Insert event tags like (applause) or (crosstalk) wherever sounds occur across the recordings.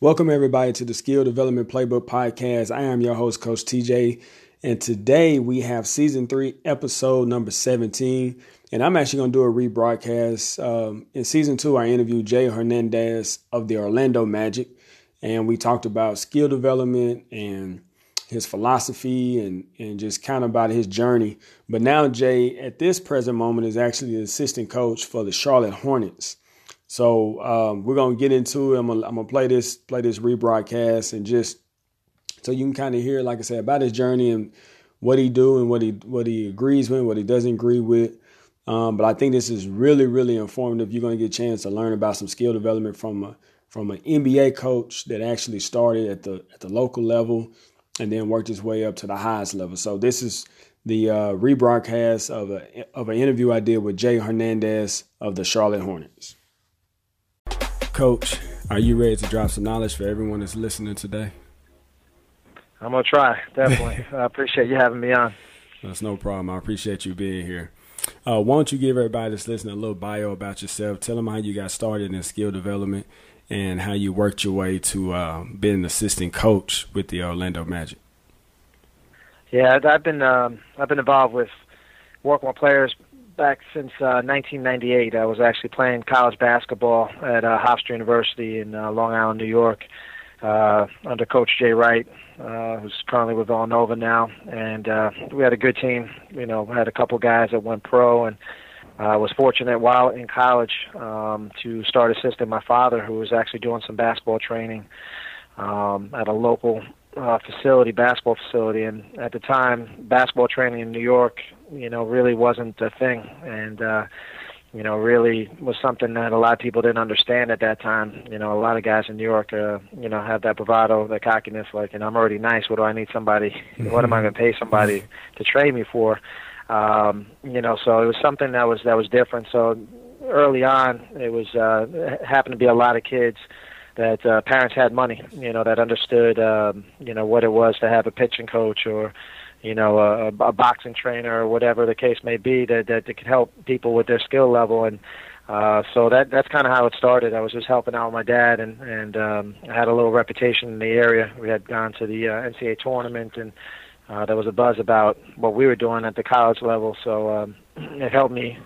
Welcome, everybody, to the Skill Development Playbook Podcast. I am your host, Coach TJ, and today we have season three, episode number 17. And I'm actually going to do a rebroadcast. Um, in season two, I interviewed Jay Hernandez of the Orlando Magic, and we talked about skill development and his philosophy and, and just kind of about his journey. But now, Jay, at this present moment, is actually the assistant coach for the Charlotte Hornets. So um, we're gonna get into it. I'm gonna, I'm gonna play this play this rebroadcast and just so you can kind of hear, like I said, about his journey and what he do and what he what he agrees with, what he doesn't agree with. Um, but I think this is really really informative. You're gonna get a chance to learn about some skill development from a from an NBA coach that actually started at the at the local level and then worked his way up to the highest level. So this is the uh, rebroadcast of a of an interview I did with Jay Hernandez of the Charlotte Hornets. Coach, are you ready to drop some knowledge for everyone that's listening today? I'm gonna try, definitely. (laughs) I appreciate you having me on. That's no problem. I appreciate you being here. Uh, why don't you give everybody that's listening a little bio about yourself? Tell them how you got started in skill development and how you worked your way to uh, being an assistant coach with the Orlando Magic. Yeah, I've been um, I've been involved with working with players back since uh, 1998. I was actually playing college basketball at uh, Hofstra University in uh, Long Island, New York, uh, under Coach Jay Wright, uh, who's currently with Villanova now. And uh, we had a good team. You know, had a couple guys that went pro, and I uh, was fortunate while in college um, to start assisting my father, who was actually doing some basketball training um, at a local uh, facility, basketball facility, and at the time, basketball training in New York, you know, really wasn't a thing, and uh, you know, really was something that a lot of people didn't understand at that time. You know, a lot of guys in New York, uh, you know, have that bravado, that cockiness, like, and I'm already nice. What do I need somebody? Mm-hmm. What am I going to pay somebody to trade me for? Um, you know, so it was something that was that was different. So early on, it was uh, happened to be a lot of kids that uh, parents had money, you know, that understood, um, you know, what it was to have a pitching coach or, you know, a, a boxing trainer or whatever the case may be that that, that could help people with their skill level and. Uh, so that that's kind of how it started. I was just helping out my dad, and and um, I had a little reputation in the area. We had gone to the uh, NCAA tournament, and uh, there was a buzz about what we were doing at the college level. So um, (clears throat) it helped me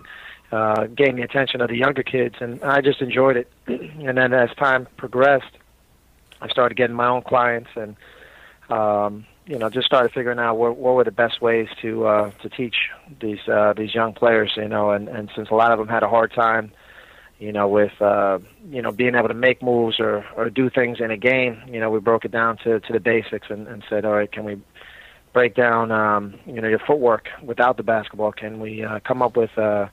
uh, gain the attention of the younger kids, and I just enjoyed it. (clears throat) and then as time progressed, I started getting my own clients, and um, you know, just started figuring out what, what were the best ways to uh, to teach these uh, these young players. You know, and and since a lot of them had a hard time, you know, with uh, you know being able to make moves or or do things in a game, you know, we broke it down to to the basics and, and said, all right, can we break down um, you know your footwork without the basketball? Can we uh, come up with uh,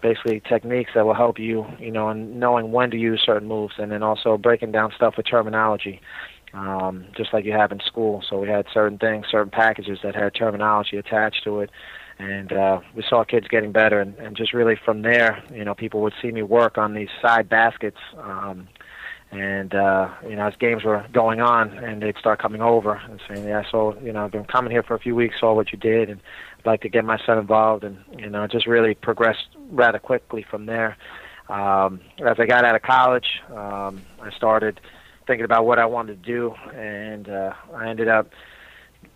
basically techniques that will help you, you know, in knowing when to use certain moves, and then also breaking down stuff with terminology, um, just like you have in school. So we had certain things, certain packages that had terminology attached to it, and uh, we saw kids getting better, and, and just really from there, you know, people would see me work on these side baskets. Um, and uh, you know, as games were going on, and they'd start coming over and saying, "Yeah, so you know, I've been coming here for a few weeks, saw what you did, and I'd like to get my son involved, and you know, just really progressed rather quickly from there. Um, as I got out of college, um, I started thinking about what I wanted to do, and uh, I ended up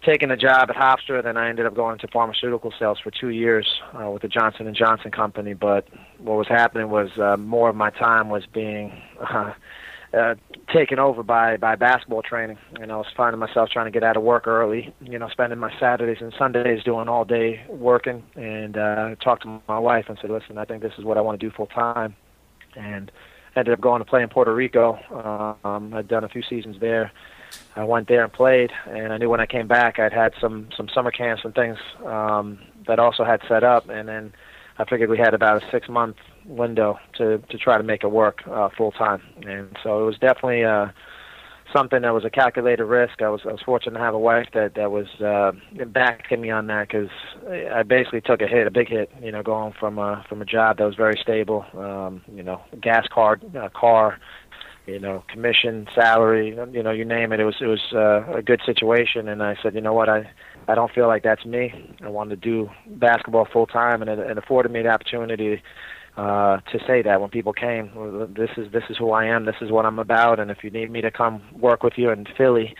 taking a job at Hofstra. Then I ended up going to pharmaceutical sales for two years uh, with the Johnson and Johnson company. But what was happening was uh, more of my time was being (laughs) uh, uh, taken over by by basketball training. And I was finding myself trying to get out of work early. You know, spending my Saturdays and Sundays doing all day working. And uh, talked to my wife and said, "Listen, I think this is what I want to do full time." And ended up going to play in Puerto Rico. Um, I'd done a few seasons there. I went there and played, and I knew when I came back, I'd had some some summer camps and things um, that also had set up, and then I figured we had about a six month window to to try to make it work uh, full time, and so it was definitely uh, something that was a calculated risk. I was I was fortunate to have a wife that that was uh, backing me on that because I basically took a hit, a big hit, you know, going from a from a job that was very stable, um, you know, gas card, uh, car, you know, commission, salary, you know, you name it. It was it was uh, a good situation, and I said, you know what, I I don't feel like that's me. I wanted to do basketball full time, and it, it afforded me the opportunity uh, to say that when people came. This is this is who I am. This is what I'm about. And if you need me to come work with you in Philly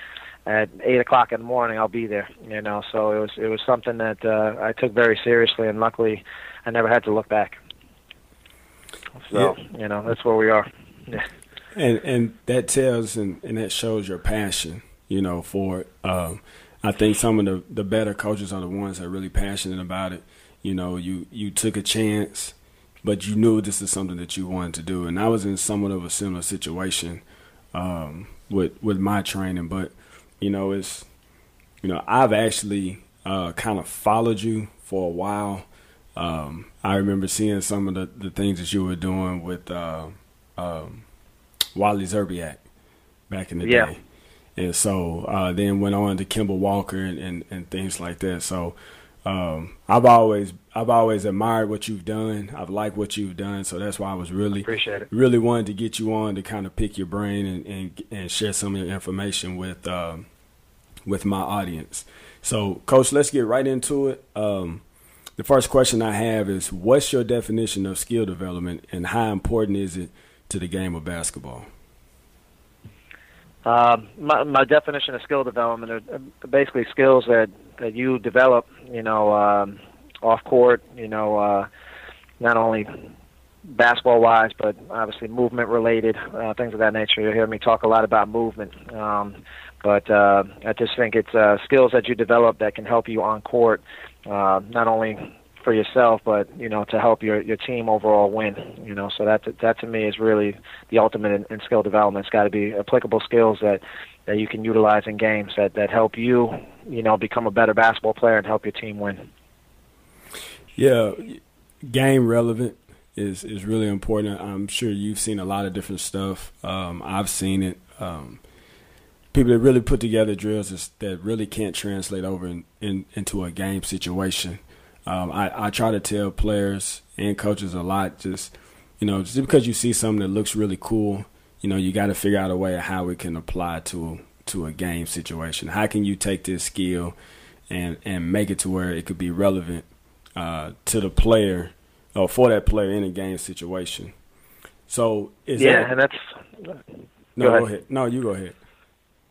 at eight o'clock in the morning, I'll be there. You know, so it was it was something that uh, I took very seriously, and luckily, I never had to look back. So yeah. you know, that's where we are. Yeah. And and that tells and, and that shows your passion, you know, for it. Um, I think some of the, the better coaches are the ones that are really passionate about it. You know, you, you took a chance, but you knew this is something that you wanted to do. And I was in somewhat of a similar situation um, with with my training, but you know, it's you know, I've actually uh, kind of followed you for a while. Um, I remember seeing some of the, the things that you were doing with uh, um, Wally Szczerbiak back in the yeah. day. And so uh, then went on to Kemba Walker and, and, and things like that. So um, I've always I've always admired what you've done. I've liked what you've done. So that's why I was really Appreciate it. really wanted to get you on to kind of pick your brain and, and, and share some of your information with um, with my audience. So, Coach, let's get right into it. Um, the first question I have is, what's your definition of skill development, and how important is it to the game of basketball? Uh, my, my definition of skill development are basically skills that, that you develop, you know, um, off court, you know, uh, not only basketball wise, but obviously movement related, uh, things of that nature. You'll hear me talk a lot about movement. Um, but uh, I just think it's uh, skills that you develop that can help you on court, uh, not only for yourself, but you know to help your your team overall win. You know, so that that to me is really the ultimate in, in skill development. It's got to be applicable skills that that you can utilize in games that that help you, you know, become a better basketball player and help your team win. Yeah, game relevant is is really important. I'm sure you've seen a lot of different stuff. Um, I've seen it. Um, people that really put together drills that really can't translate over in, in, into a game situation. Um, I, I try to tell players and coaches a lot. Just you know, just because you see something that looks really cool, you know, you got to figure out a way of how it can apply to to a game situation. How can you take this skill and and make it to where it could be relevant uh, to the player or for that player in a game situation? So is yeah, that, and that's no. Go ahead. go ahead. No, you go ahead.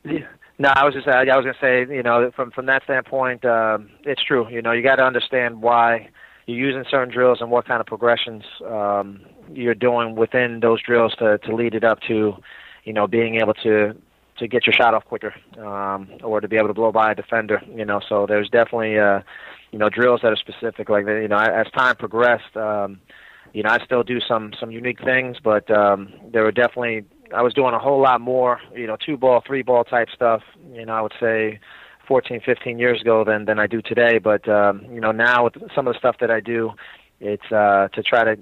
Yeah. No, I was just I was going to say, you know, from from that standpoint, um, it's true. You know, you got to understand why you're using certain drills and what kind of progressions um, you're doing within those drills to to lead it up to, you know, being able to to get your shot off quicker, um, or to be able to blow by a defender. You know, so there's definitely uh, you know drills that are specific like. You know, as time progressed. Um, you know, I still do some some unique things, but um, there were definitely I was doing a whole lot more, you know, two ball, three ball type stuff. You know, I would say 14, 15 years ago than than I do today. But um, you know, now with some of the stuff that I do, it's uh, to try to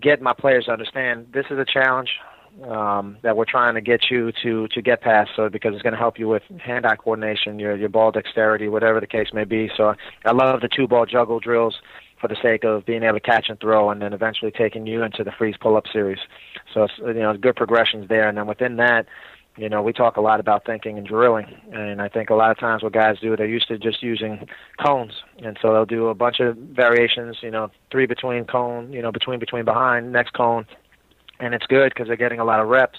get my players to understand this is a challenge um, that we're trying to get you to to get past. So because it's going to help you with hand-eye coordination, your your ball dexterity, whatever the case may be. So I love the two ball juggle drills for the sake of being able to catch and throw, and then eventually taking you into the freeze pull-up series. So it's, you know, good progressions there, and then within that, you know, we talk a lot about thinking and drilling, and I think a lot of times what guys do, they're used to just using cones, and so they'll do a bunch of variations, you know, three between cone, you know, between between behind, next cone, and it's good because they're getting a lot of reps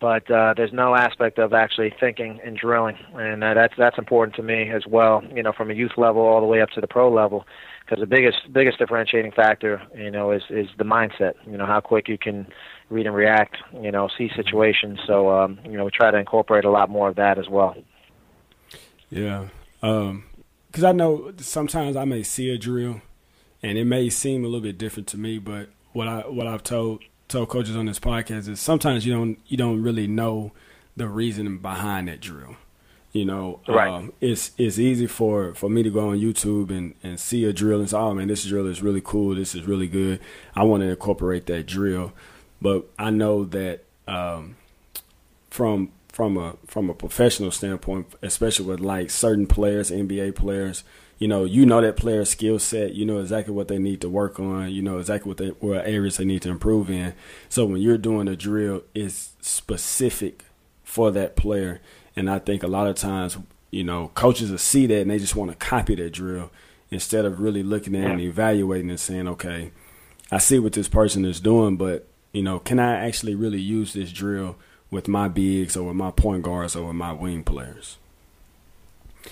but uh, there's no aspect of actually thinking and drilling, and uh, that's that's important to me as well. You know, from a youth level all the way up to the pro level, because the biggest biggest differentiating factor, you know, is is the mindset. You know, how quick you can read and react. You know, see situations. So um, you know, we try to incorporate a lot more of that as well. Yeah, because um, I know sometimes I may see a drill, and it may seem a little bit different to me, but what I what I've told told coaches on this podcast is sometimes you don't you don't really know the reason behind that drill. You know, right. um, it's it's easy for, for me to go on YouTube and, and see a drill and say, oh man, this drill is really cool. This is really good. I want to incorporate that drill, but I know that um, from from a from a professional standpoint, especially with like certain players, NBA players, you know, you know that player's skill set. You know exactly what they need to work on. You know exactly what they what areas they need to improve in. So when you're doing a drill, it's specific for that player. And I think a lot of times, you know, coaches will see that and they just want to copy that drill instead of really looking at it and evaluating and saying, okay, I see what this person is doing, but you know, can I actually really use this drill with my bigs or with my point guards or with my wing players?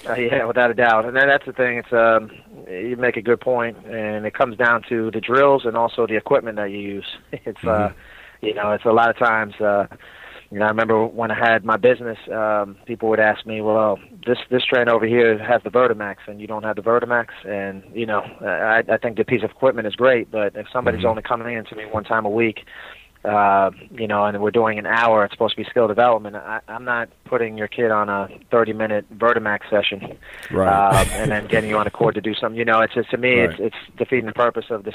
Uh, yeah, without a doubt, and that's the thing. It's um, you make a good point, and it comes down to the drills and also the equipment that you use. (laughs) It's uh, mm-hmm. uh, you know, it's a lot of times. Uh, you know, I remember when I had my business, um, people would ask me, "Well, this this train over here has the Vertimax, and you don't have the Vertimax." And you know, I, I think the piece of equipment is great, but if somebody's mm-hmm. only coming in to me one time a week, uh, you know, and we're doing an hour, it's supposed to be skill development. I, I'm not putting your kid on a 30-minute Vertimax session, right. uh, and then getting you on a court to do something. You know, it's just to me, right. it's it's defeating the purpose of this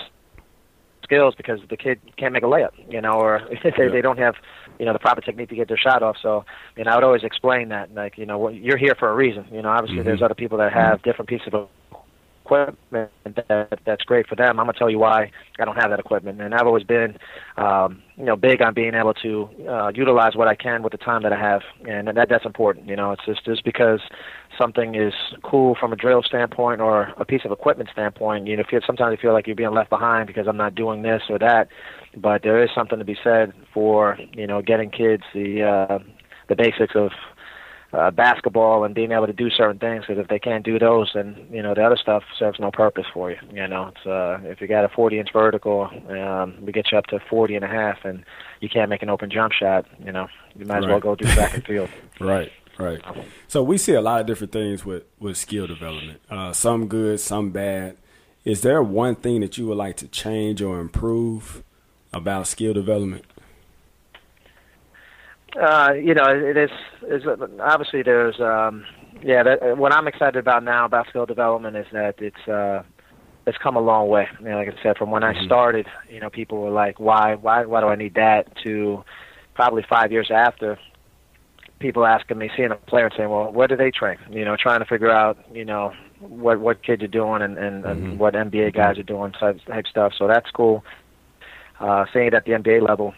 skills because the kid can't make a layup, you know, or (laughs) they yeah. they don't have, you know, the proper technique to get their shot off. So, you know, I would always explain that, like, you know, you're here for a reason. You know, obviously mm-hmm. there's other people that have different pieces of equipment that that's great for them. I'm gonna tell you why I don't have that equipment, and I've always been, um, you know, big on being able to uh, utilize what I can with the time that I have, and that that's important. You know, it's just just because something is cool from a drill standpoint or a piece of equipment standpoint. You know, feel, sometimes you feel like you're being left behind because I'm not doing this or that, but there is something to be said for you know getting kids the uh, the basics of uh, basketball and being able to do certain things. Because if they can't do those, then you know the other stuff serves no purpose for you. You know, it's uh, if you got a 40 inch vertical, um, we get you up to 40 and a half, and you can't make an open jump shot. You know, you might as right. well go do track and field. (laughs) right. Right. So we see a lot of different things with, with skill development. Uh, some good, some bad. Is there one thing that you would like to change or improve about skill development? Uh, you know, it is, is obviously there's um, yeah. That, what I'm excited about now about skill development is that it's uh, it's come a long way. You know, like I said, from when mm-hmm. I started, you know, people were like, "Why, why, why do I need that?" To probably five years after, people asking me, seeing a player and saying, "Well, where do they train?" You know, trying to figure out, you know, what what kids are doing and and, mm-hmm. and what NBA guys are doing type type stuff. So that's cool. Uh, seeing it at the NBA level,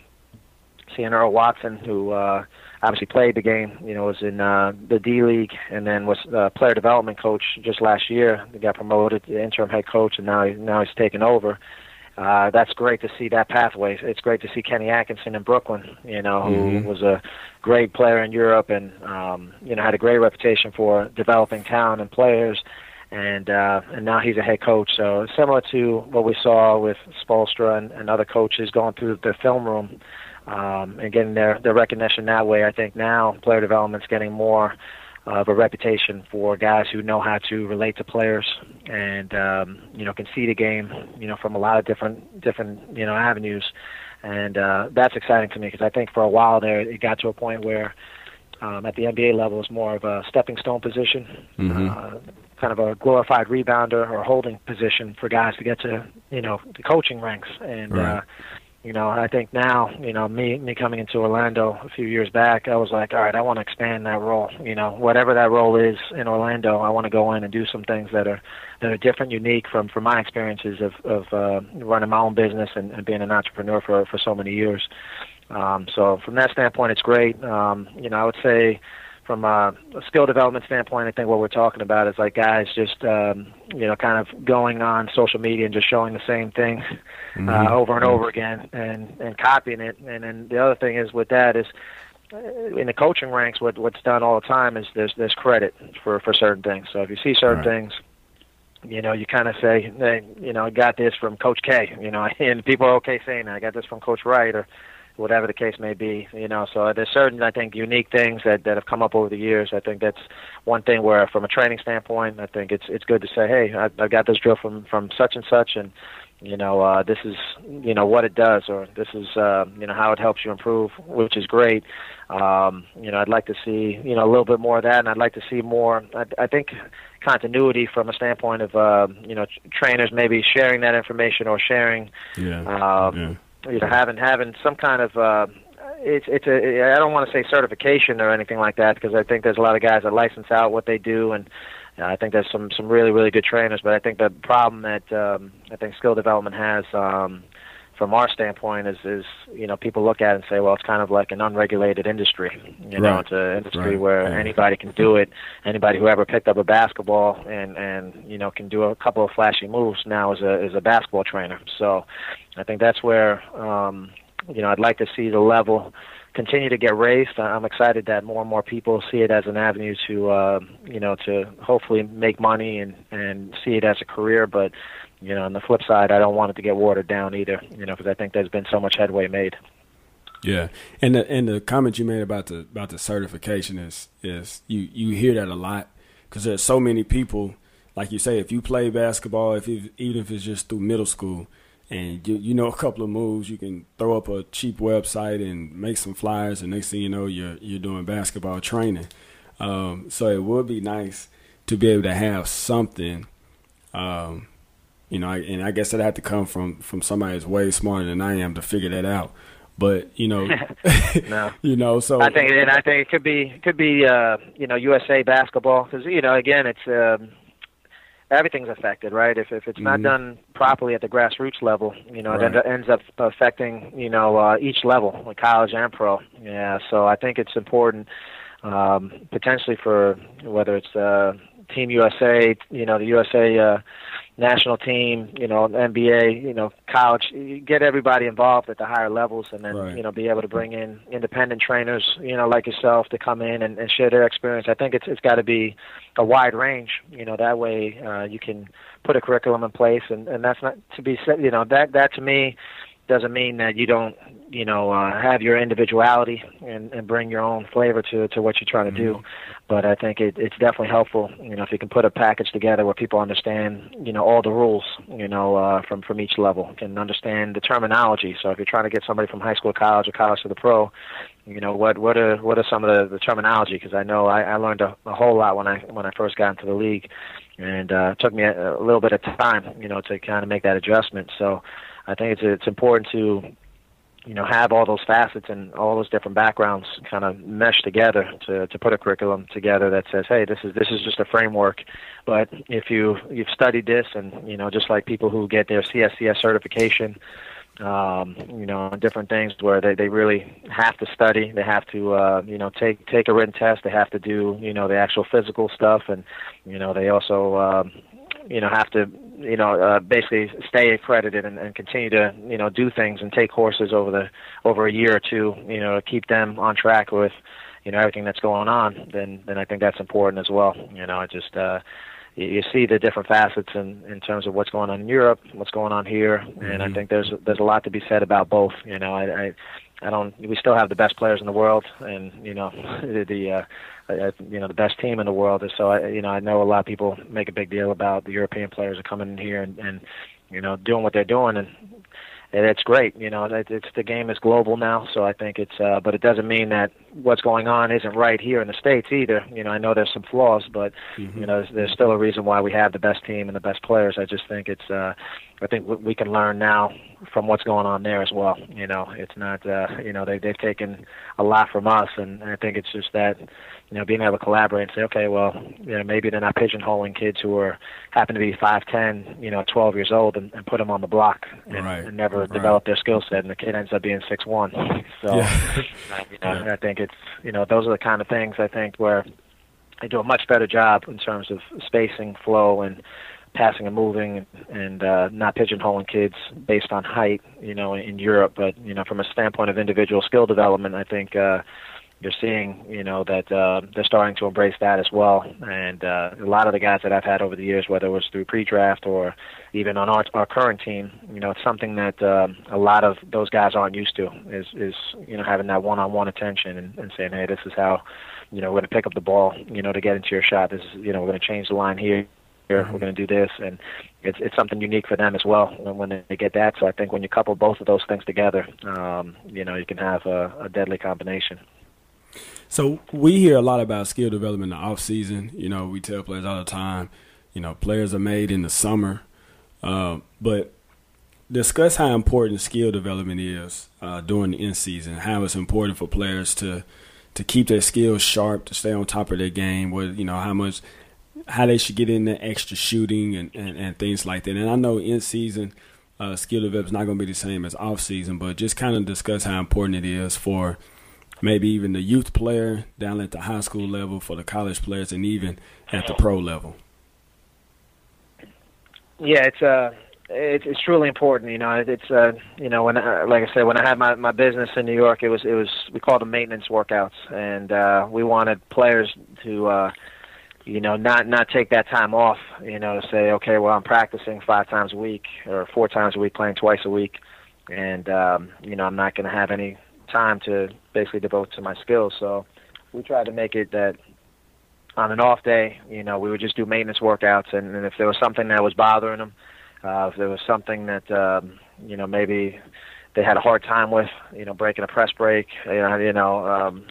seeing Earl Watson, who uh, obviously played the game, you know, was in uh, the D League and then was uh, player development coach just last year. He got promoted to interim head coach, and now he, now he's taken over. Uh, that's great to see that pathway. It's great to see Kenny Atkinson in Brooklyn, you know, who mm-hmm. was a great player in Europe and um, you know had a great reputation for developing talent and players. And uh, and now he's a head coach. So similar to what we saw with Spoelstra and, and other coaches going through the film room um, and getting their, their recognition that way. I think now player development's getting more of a reputation for guys who know how to relate to players and um, you know can see the game you know from a lot of different different you know avenues, and uh, that's exciting to me because I think for a while there it got to a point where um, at the NBA level it's more of a stepping stone position. Mm-hmm. Uh, kind of a glorified rebounder or holding position for guys to get to you know the coaching ranks and right. uh you know, I think now, you know, me me coming into Orlando a few years back, I was like, all right, I want to expand that role. You know, whatever that role is in Orlando, I want to go in and do some things that are that are different, unique from from my experiences of of uh, running my own business and, and being an entrepreneur for for so many years. Um, so from that standpoint, it's great. Um, you know, I would say from a, a skill development standpoint, I think what we're talking about is like guys just um, you know kind of going on social media and just showing the same thing mm-hmm. uh, over and over again and and copying it. And then the other thing is with that is uh, in the coaching ranks, what what's done all the time is there's there's credit for for certain things. So if you see certain right. things. You know, you kind of say, hey, you know, I got this from Coach K. You know, (laughs) and people are okay saying that. I got this from Coach Wright, or whatever the case may be. You know, so there's certain I think unique things that that have come up over the years. I think that's one thing where, from a training standpoint, I think it's it's good to say, hey, I, I've got this drill from from such and such, and you know uh, this is you know what it does, or this is uh, you know how it helps you improve, which is great. Um, you know, I'd like to see you know a little bit more of that, and I'd like to see more. I, I think continuity from a standpoint of uh, you know trainers maybe sharing that information or sharing. Yeah. Uh, yeah you know having having some kind of uh, it's it's a I don't want to say certification or anything like that because I think there's a lot of guys that license out what they do and uh, I think there's some some really really good trainers but I think the problem that um, I think skill development has um, from our standpoint is is you know people look at it and say, well, it's kind of like an unregulated industry. You know, Right. it's an industry Right. where Yeah. anybody can do it. Anybody who ever picked up a basketball and and you know can do a couple of flashy moves now is a is a basketball trainer. So I think that's where um, you know I'd like to see the level continue to get raised. I'm excited that more and more people see it as an avenue to uh, you know to hopefully make money and and see it as a career, but you know, on the flip side, I don't want it to get watered down either. You know, because I think there's been so much headway made. Yeah, and the and the comment you made about the about the certification is is you you hear that a lot because there's so many people like you say if you play basketball if you, even if it's just through middle school and you you know a couple of moves you can throw up a cheap website and make some flyers and next thing you know you're you're doing basketball training. Um, so it would be nice to be able to have something. Um, you know, I, and I guess that had to come from from somebody that's way smarter than I am to figure that out. But you know, (laughs) No. (laughs) you know, so I think, and I think it could be could be uh, you know USA basketball because you know again it's um, everything's affected, right? If if it's not Mhm. done properly at the grassroots level, you know, it Right. end, ends up affecting you know uh, each level, like college and pro. Yeah, so I think it's important um, potentially for whether it's uh, Team USA, you know, the USA. Uh, national team, you know, NBA, you know, college, you get everybody involved at the higher levels and then, Right. you know, be able to bring in independent trainers, you know, like yourself to come in and, and share their experience. I think it's it's got to be a wide range, you know, that way uh, you can put a curriculum in place and, and that's not to be said, you know, that, that to me doesn't mean that you don't, you know, uh, have your individuality and, and bring your own flavor to, to what you're trying to do. But I think it, it's definitely helpful, you know, if you can put a package together where people understand, you know, all the rules, you know, uh, from from each level, can understand the terminology. So if you're trying to get somebody from high school to college or college to the pro, you know, what what are what are some of the, the terminology? Because I know I, I learned a, a whole lot when I when I first got into the league, and uh, it took me a, a little bit of time, you know, to kind of make that adjustment. So I think it's it's important to you know have all those facets and all those different backgrounds kind of mesh together to to put a curriculum together that says hey this is this is just a framework. But if you you've studied this and you know just like people who get their CSCS certification um you know different things where they they really have to study they have to uh you know take take a written test they have to do you know the actual physical stuff and you know they also um you know have to you know uh, basically stay accredited and, and continue to you know do things and take courses over the over a year or two you know to keep them on track with you know everything that's going on then then I think that's important as well you know I just uh you, you see the different facets in in terms of what's going on in Europe what's going on here and I Mhm. think there's there's a lot to be said about both you know I, I I don't. We still have the best players in the world, and you know, (laughs) the, the uh, you know the best team in the world. So I, you know, I know a lot of people make a big deal about the European players are coming in here and, and you know doing what they're doing, and and it's great. You know, it, it's the game is global now, so I think it's. Uh, but it doesn't mean that what's going on isn't right here in the states either. You know, I know there's some flaws, but Mhm. you know, there's, there's still a reason why we have the best team and the best players. I just think it's. Uh, I think we- we can learn now from what's going on there as well. You know, it's not. Uh, you know, they they've taken a lot from us, and I think it's just that. You know, being able to collaborate and say, okay, well, you know, maybe they're not pigeonholing kids who are happen to be five, ten, you know, twelve years old, and, and put them on the block and, Right, and never right. develop their skill set, and the kid ends up being six one. (laughs) So, Yeah. (laughs) you know, I think it's you know those are the kind of things I think where they do a much better job in terms of spacing, flow, and passing and moving, and uh, not pigeonholing kids based on height. You know, in Europe, but you know, from a standpoint of individual skill development, I think. uh you're seeing, you know, that uh, they're starting to embrace that as well. And uh, a lot of the guys that I've had over the years, whether it was through pre-draft or even on our, our current team, you know, it's something that um, a lot of those guys aren't used to. Is is you know having that one-on-one attention and, and saying, hey, this is how, you know, we're going to pick up the ball, you know, to get into your shot. This is, you know, we're going to change the line here. Here, we're going to do this, and it's it's something unique for them as well when, when they get that. So I think when you couple both of those things together, um, you know, you can have a, a deadly combination. So we hear a lot about skill development in the off season. You know, we tell players all the time. You know, players are made in the summer, uh, but discuss how important skill development is uh, during the in season. How it's important for players to to keep their skills sharp, to stay on top of their game. With you know how much how they should get in the extra shooting and, and, and things like that. And I know in season uh, skill development is not going to be the same as off season, but just kind of discuss how important it is for maybe even the youth player down at the high school level, for the college players, and even at the pro level. Yeah, it's uh, it's, it's truly important. You know, it's uh, you know, when uh, like I said, when I had my my business in New York, it was it was we called them maintenance workouts, and uh, we wanted players to. uh you know, not not take that time off. You know, to say, okay, well, I'm practicing five times a week or four times a week, playing twice a week, and um, you know, I'm not going to have any time to basically devote to my skills. So we tried to make it that on an off day, you know, we would just do maintenance workouts, and, and if there was something that was bothering them, uh, if there was something that um, you know maybe they had a hard time with, you know, breaking a press break, you know, you know. Um,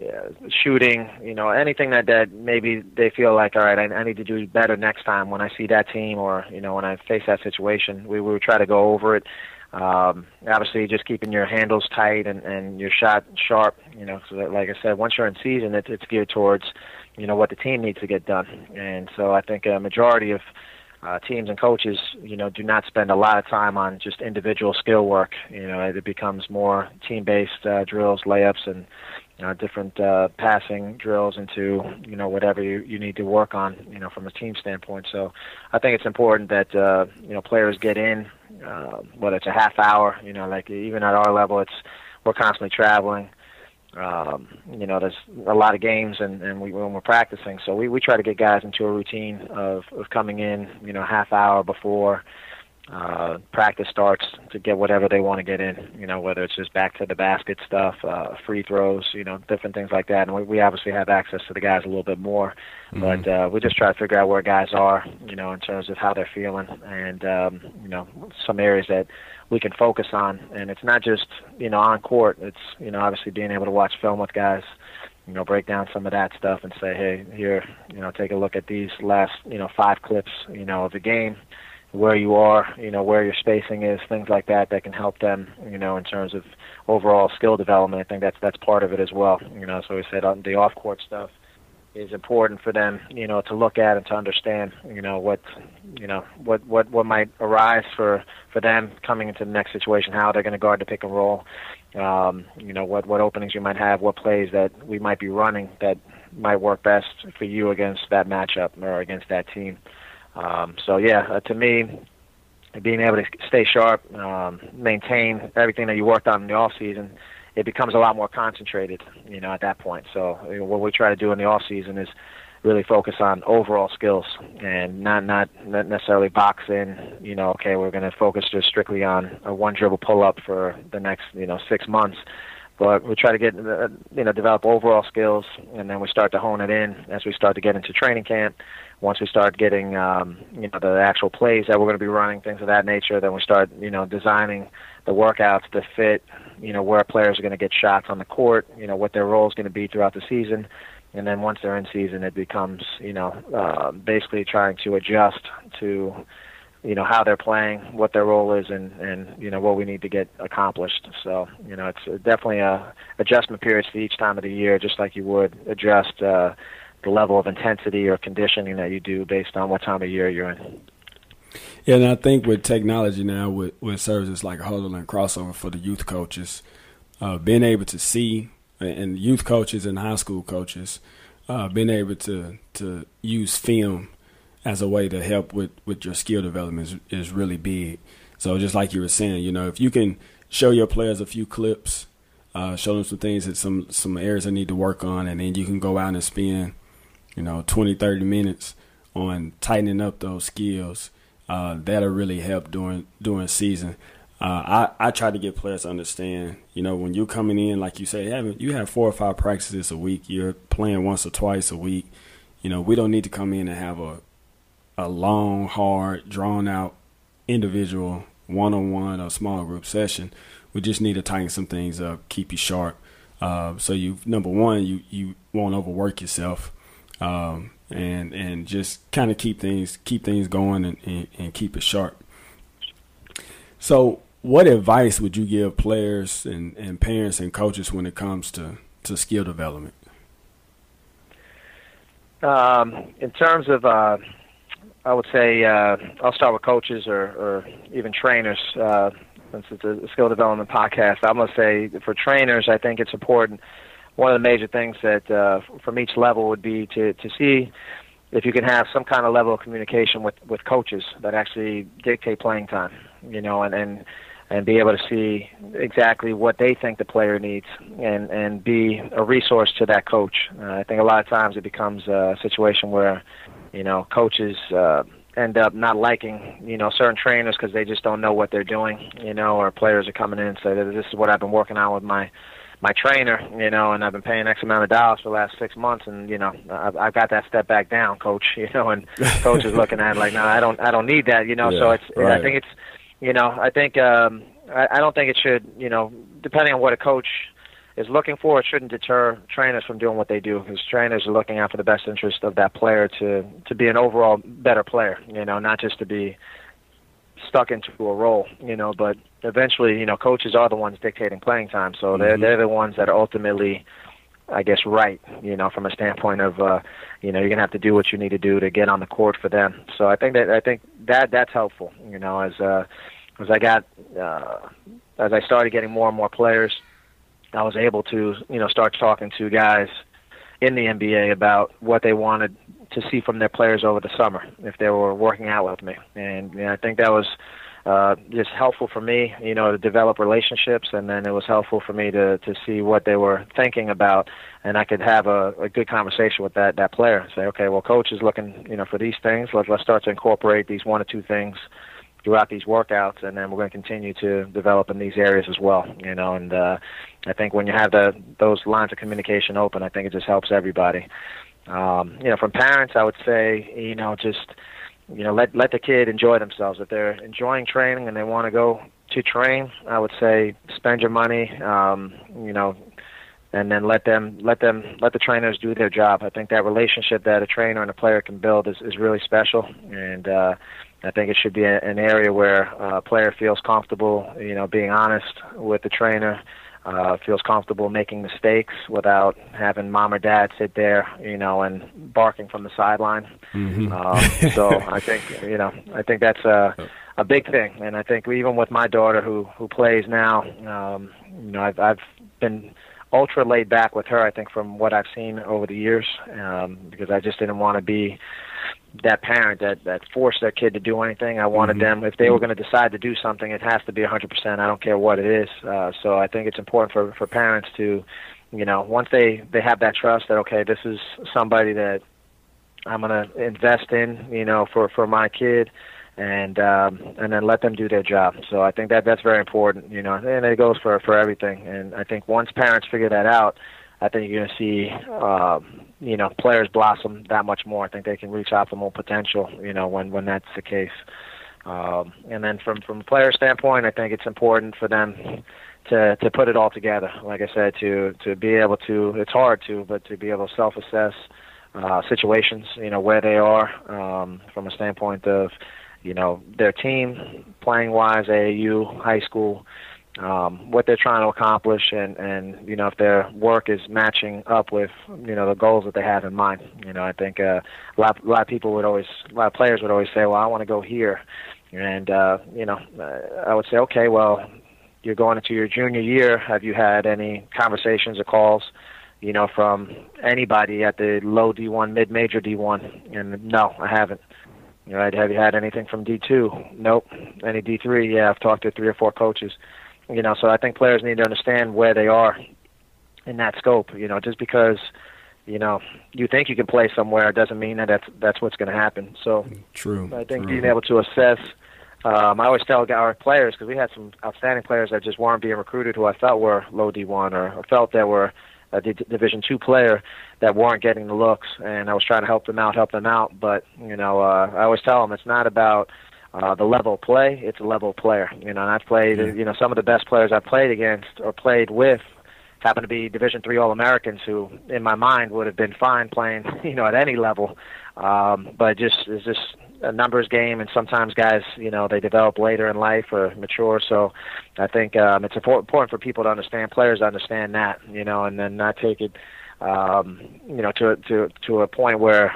yeah, shooting, you know, anything that that maybe they feel like, all right, I, I need to do better next time when I see that team or you know when I face that situation. We, we would try to go over it. Um, obviously, just keeping your handles tight and and your shot sharp. You know, so that, like I said, once you're in season, it, it's geared towards you know what the team needs to get done. And so I think a majority of uh, teams and coaches, you know, do not spend a lot of time on just individual skill work. You know, it becomes more team-based uh, drills, layups, and uh, different uh, passing drills into you know whatever you, you need to work on you know from a team standpoint. So I think it's important that uh, you know players get in uh, whether it's a half hour you know like even at our level it's we're constantly traveling. Um, you know, there's a lot of games, and, and we, when we're practicing, so we, we try to get guys into a routine of, of coming in, you know, half hour before, uh, practice starts to get whatever they want to get in. You know, whether it's just back to the basket stuff, uh, free throws, you know, different things like that. And we, we obviously have access to the guys a little bit more, mm-hmm. but uh, we just try to figure out where guys are, you know, in terms of how they're feeling, and um, you know, some areas that we can focus on. And it's not just you know on court. It's you know obviously being able to watch film with guys you know, break down some of that stuff and say, hey, here, you know, take a look at these last, you know, five clips, you know, of the game where you are, you know, where your spacing is, things like that that can help them, you know, in terms of overall skill development. I think that's that's part of it as well. You know, so we said on the off court stuff is important for them, you know, to look at and to understand, you know, what you know, what what what might arise for for them coming into the next situation, how they're going to guard the pick and roll. Um, you know, what what openings you might have, what plays that we might be running that might work best for you against that matchup or against that team. Um, so yeah, uh, to me, being able to stay sharp, um, maintain everything that you worked on in the off season, it becomes a lot more concentrated. You know, at that point. So you know, what we try to do in the off season is really focus on overall skills and not not necessarily box in. You know, okay, we're going to focus just strictly on a one dribble pull up for the next you know six months. But we try to get uh, you know develop overall skills, and then we start to hone it in as we start to get into training camp. Once we start getting um, you know the actual plays that we're going to be running, things of that nature, then we start you know designing the workouts to fit you know where players are going to get shots on the court, you know what their role is going to be throughout the season, and then once they're in season, it becomes you know uh, basically trying to adjust to you know how they're playing, what their role is, and and you know what we need to get accomplished. So you know it's definitely a adjustment period for each time of the year, just like you would adjust. Uh, the level of intensity or conditioning that you do based on what time of year you're in. Yeah, and I think with technology now, with, with services like Hudl and Krossover for the youth coaches, uh, being able to see and youth coaches and high school coaches, uh, being able to to use film as a way to help with, with your skill development is, is really big. So just like you were saying, you know, if you can show your players a few clips, uh, show them some things that some some areas they need to work on, and then you can go out and spend you know, 20, 30 minutes on tightening up those skills. Uh, that'll really help during during season. Uh, I I try to get players to understand. You know, when you're coming in, like you say, having you have four or five practices a week. You're playing once or twice a week. You know, we don't need to come in and have a a long, hard, drawn out individual one on one or small group session. We just need to tighten some things up, keep you sharp. Uh, so you number one, you you won't overwork yourself um, and and just kind of keep things keep things going and, and, and keep it sharp. So, what advice would you give players and, and parents and coaches when it comes to, to skill development? Um, in terms of uh, I would say uh, I'll start with coaches or, or even trainers. Uh, since it's a skill development podcast, I'm to say for trainers, I think it's important. One of the major things that uh, from each level would be to to see if you can have some kind of level of communication with with coaches that actually dictate playing time. You know, and and and be able to see exactly what they think the player needs and and be a resource to that coach. Uh, I think a lot of times it becomes a situation where you know coaches uh, end up not liking you know certain trainers because they just don't know what they're doing. You know, or players are coming in and say this is what I've been working on with my my trainer, you know, and I've been paying X amount of dollars for the last six months, and you know, I've, I've got that step back down, coach, (laughs) you know, and (laughs) coach is looking at it like, no, I don't, I don't need that, you know. Yeah, so it's, right. I think it's, you know, I think, um, I, I don't think it should, you know, depending on what a coach is looking for, it shouldn't deter trainers from doing what they do because trainers are looking out for the best interest of that player to to be an overall better player, you know, not just to be stuck into a role, you know. But eventually, you know, coaches are the ones dictating playing time, so mm-hmm. they're they're the ones that are ultimately, I guess, right, you know, from a standpoint of, uh, you know, you're gonna have to do what you need to do to get on the court for them. So I think that I think that that's helpful, you know, as uh, as I got uh, as I started getting more and more players, I was able to, you know, start talking to guys in the NBA about what they wanted to see from their players over the summer if they were working out with me, and you know, I think that was uh, just helpful for me, you know, to develop relationships, and then it was helpful for me to to see what they were thinking about, and I could have a, a good conversation with that that player. And say, okay, well, coach is looking, you know, for these things. Let's let's start to incorporate these one or two things throughout these workouts, and then we're going to continue to develop in these areas as well. You know, and uh, I think when you have the those lines of communication open, I think it just helps everybody. Um, you know, from parents, I would say, you know, just you know, let let the kid enjoy themselves. If they're enjoying training and they want to go to train, I would say spend your money. Um, you know, and then let them let them let the trainers do their job. I think that relationship that a trainer and a player can build is is really special, and uh, I think it should be a, an area where a player feels comfortable, you know, being honest with the trainer uh, feels comfortable making mistakes without having mom or dad sit there, you know, and barking from the sideline. Mm-hmm. Uh, (laughs) so I think, you know, I think that's a a big thing, and I think even with my daughter who who plays now, um, you know, I've I've been ultra laid back with her. I think from what I've seen over the years, um, because I just didn't want to be that parent that that forced their kid to do anything. I wanted mm-hmm. them if they were going to decide to do something, it has to be 100%. I don't care what it is. Uh, so I think it's important for for parents to, you know, once they they have that trust that okay, this is somebody that I'm going to invest in, you know, for for my kid and um, and then let them do their job. So I think that that's very important, you know, and it goes for for everything. And I think once parents figure that out, I think you're going to see, uh, you know, players blossom that much more. I think they can reach optimal potential, you know, when when that's the case. Um, and then from from a player standpoint, I think it's important for them to to put it all together. Like I said, to to be able to, it's hard to, but to be able to self-assess uh, situations, you know, where they are um, from a standpoint of, you know, their team playing wise, AAU, high school um, what they're trying to accomplish and and you know if their work is matching up with you know the goals that they have in mind. You know I think uh, a lot a lot of people would always a lot of players would always say well I want to go here. And uh, you know uh, I would say okay well you're going into your junior year. Have you had any conversations or calls you know from anybody at the low D1 mid major D1 and no I haven't you know, have you had anything from D2? Nope. Any D3? Yeah, I've talked to three or four coaches. You know, so I think players need to understand where they are in that scope. You know, just because you know you think you can play somewhere doesn't mean that that's that's what's going to happen. So true. I think true. being able to assess. Um, I always tell our players because we had some outstanding players that just weren't being recruited who I felt were low D1 or, or felt that were a D- Division two player that weren't getting the looks, and I was trying to help them out, help them out. But you know, uh, I always tell them it's not about uh, the level of play, it's a level player. You know, and I've played, yeah. you know, some of the best players I've played against or played with happen to be Division three All Americans who, in my mind, would have been fine playing, (laughs) you know, at any level. Um, but just it's just a numbers game, and sometimes guys, you know, they develop later in life or mature. So I think um, it's important for people to understand, players to understand that, you know, and then not take it, um, you know, to to to a point where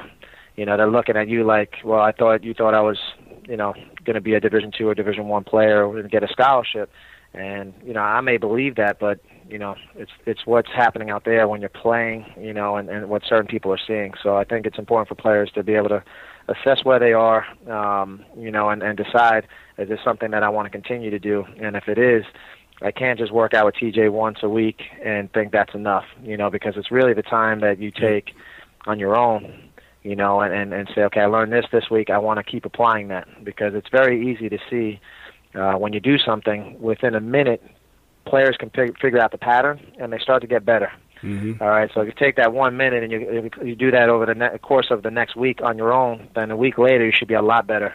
you know, they're looking at you like, well, I thought you thought I was, you know, going to be a Division two or Division one player and get a scholarship, and you know, I may believe that, but you know, it's it's what's happening out there when you're playing, you know, and, and what certain people are seeing. So I think it's important for players to be able to assess where they are, um, you know, and, and decide is this something that I want to continue to do, and if it is, I can't just work out with TJ once a week and think that's enough, you know, because it's really the time that you take on your own, you know, and, and, and say, okay, I learned this this week. I want to keep applying that because it's very easy to see uh, when you do something within a minute, players can fig- figure out the pattern and they start to get better. Mm-hmm. All right, so if you take that one minute and you you do that over the ne- course of the next week on your own, then a week later you should be a lot better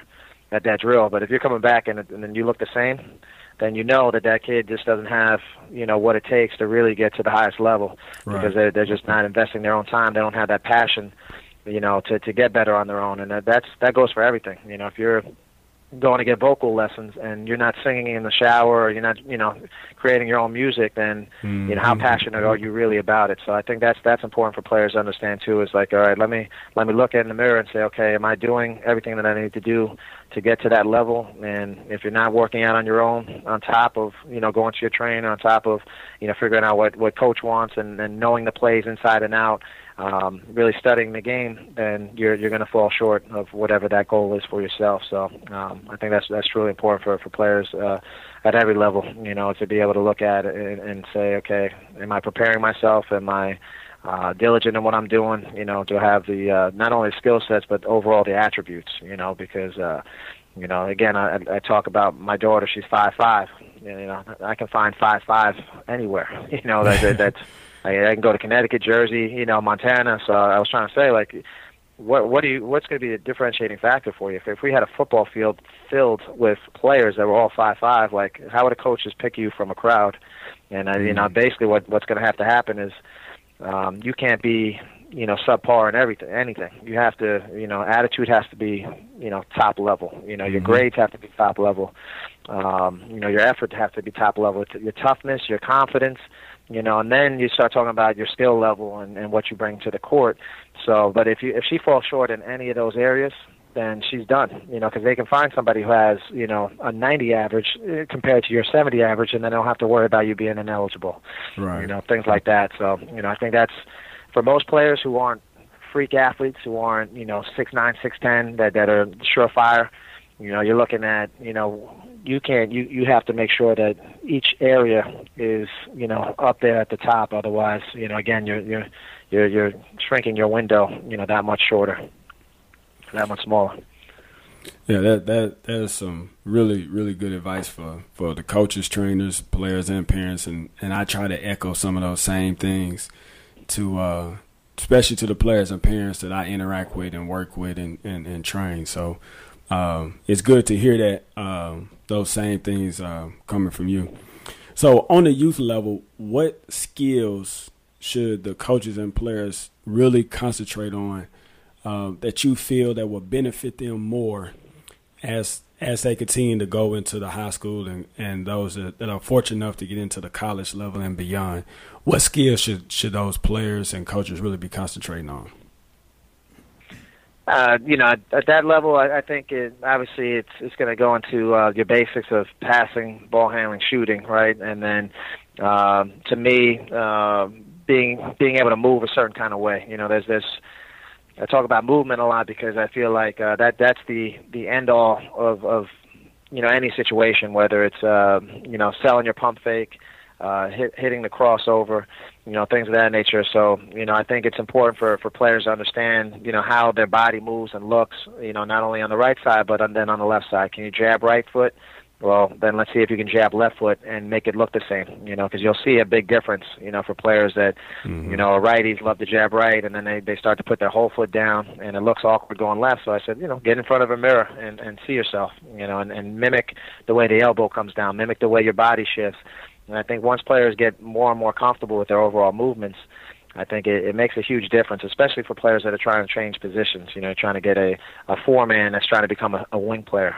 at that drill. But if you're coming back and, and then you look the same, then you know that that kid just doesn't have you know what it takes to really get to the highest level right. because they're they're just not investing their own time. They don't have that passion, you know, to to get better on their own, and that, that's that goes for everything. You know, if you're going to get vocal lessons and you're not singing in the shower or you're not you know creating your own music then mm-hmm. you know how passionate are you really about it so i think that's that's important for players to understand too is like all right let me let me look in the mirror and say okay am i doing everything that i need to do to get to that level and if you're not working out on your own on top of you know going to your trainer on top of you know figuring out what what coach wants and, and knowing the plays inside and out um, really studying the game, then you're you're going to fall short of whatever that goal is for yourself. So um, I think that's that's really important for for players uh, at every level. You know, to be able to look at it and, and say, okay, am I preparing myself? Am I uh, diligent in what I'm doing? You know, to have the uh, not only skill sets but overall the attributes. You know, because uh, you know, again, I, I talk about my daughter. She's five five. You know, I can find five five anywhere. (laughs) You know, that, that that's (laughs) I, I can go to Connecticut, Jersey, you know, Montana. So I was trying to say, like, what what do you what's going to be the differentiating factor for you? If if we had a football field filled with players that were all five five, like how would a coach just pick you from a crowd? And uh, you know, mm-hmm. basically, what what's going to have to happen is um, you can't be you know subpar in everything anything. You have to you know attitude has to be you know top level. You know your mm-hmm. grades have to be top level. Um, you know your effort has to be top level. Your toughness, your confidence you know, and then you start talking about your skill level and, and what you bring to the court. So, but if you if she falls short in any of those areas, then she's done. You know, because they can find somebody who has you know a 90 average uh, compared to your 70 average, and then they don't have to worry about you being ineligible. Right. You know, things like that. So, you know, I think that's for most players who aren't freak athletes, who aren't you know six nine, six ten, that that are surefire. You know, you're looking at you know you can't you you have to make sure that each area is you know up there at the top. Otherwise you know again you're you're you're you're shrinking your window you know that much shorter that much smaller. Yeah that that that is some really really good advice for for the coaches trainers players and parents. And and I try to echo some of those same things to uh especially to the players and parents that I interact with and work with and and, and train. So um, it's good to hear that um, those same things uh, coming from you. So, on the youth level, what skills should the coaches and players really concentrate on uh, that you feel that will benefit them more as as they continue to go into the high school and, and those that, that are fortunate enough to get into the college level and beyond? What skills should should those players and coaches really be concentrating on? Uh, you know, at that level, I, I think it obviously it's it's going to go into uh, your basics of passing, ball handling, shooting, right, and then uh, to me, uh, being being able to move a certain kind of way. You know, there's this. I talk about movement a lot because I feel like uh, that that's the the end all of of you know any situation, whether it's uh, you know selling your pump fake, uh, hit, hitting the crossover, you know, things of that nature. So, you know, I think it's important for, for players to understand, you know, how their body moves and looks, you know, not only on the right side, but on, then on the left side. Can you jab right foot? Well, then let's see if you can jab left foot and make it look the same, you know, because you'll see a big difference, you know, for players that, mm-hmm. you know, righties love to jab right, and then they, they start to put their whole foot down, and it looks awkward going left. So I said, you know, get in front of a mirror and, and see yourself, you know, and, and mimic the way the elbow comes down, mimic the way your body shifts, and I think once players get more and more comfortable with their overall movements, I think it, it makes a huge difference, especially for players that are trying to change positions. You know, trying to get a a four man that's trying to become a, a wing player,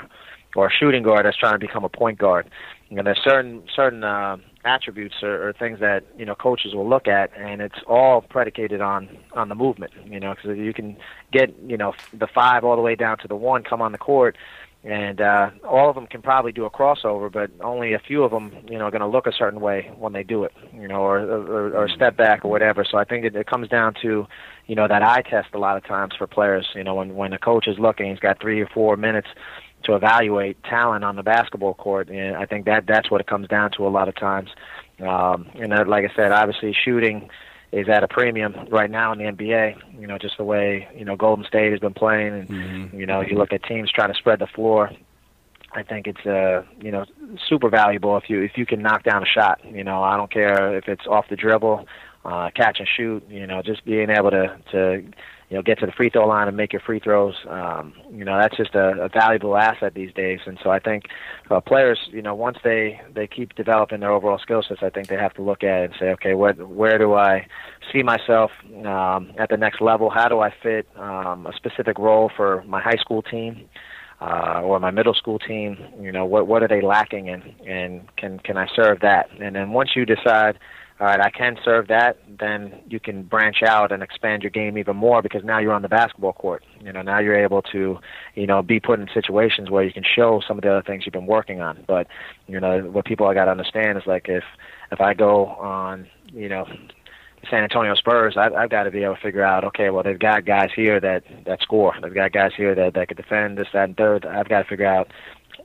or a shooting guard that's trying to become a point guard. you know, there's certain certain uh, attributes or, or things that you know coaches will look at, and it's all predicated on on the movement. You know, because you can get you know the five all the way down to the one come on the court, and uh, all of them can probably do a crossover, but only a few of them, you know, are going to look a certain way when they do it, you know, or, or or step back or whatever. So I think it, it comes down to, you know, that eye test a lot of times for players. You know, when when a coach is looking, he's got three or four minutes to evaluate talent on the basketball court, and I think that that's what it comes down to a lot of times. Um, and uh, like I said, obviously shooting is at a premium right now in the NBA. You know, just the way you know Golden State has been playing, and mm-hmm. you know you look at teams trying to spread the floor. I think it's uh you know super valuable if you if you can knock down a shot. You know, I don't care if it's off the dribble, uh, catch and shoot. You know, just being able to to you know, get to the free throw line and make your free throws. Um, you know, that's just a, a valuable asset these days. And so I think uh, players, you know, once they they keep developing their overall skill sets, I think they have to look at it and say, okay, what where do I see myself um, at the next level? How do I fit um, a specific role for my high school team? Uh, or my middle school team, you know, what what are they lacking in, and can can I serve that? And then once you decide, all right, I can serve that, then you can branch out and expand your game even more because now you're on the basketball court. You know, now you're able to, you know, be put in situations where you can show some of the other things you've been working on. But, you know, what people I got to understand is like if if I go on, you know, San Antonio Spurs, I, I've got to be able to figure out, okay, well, they've got guys here that that score. They've got guys here that that could defend this, that, and third. I've got to figure out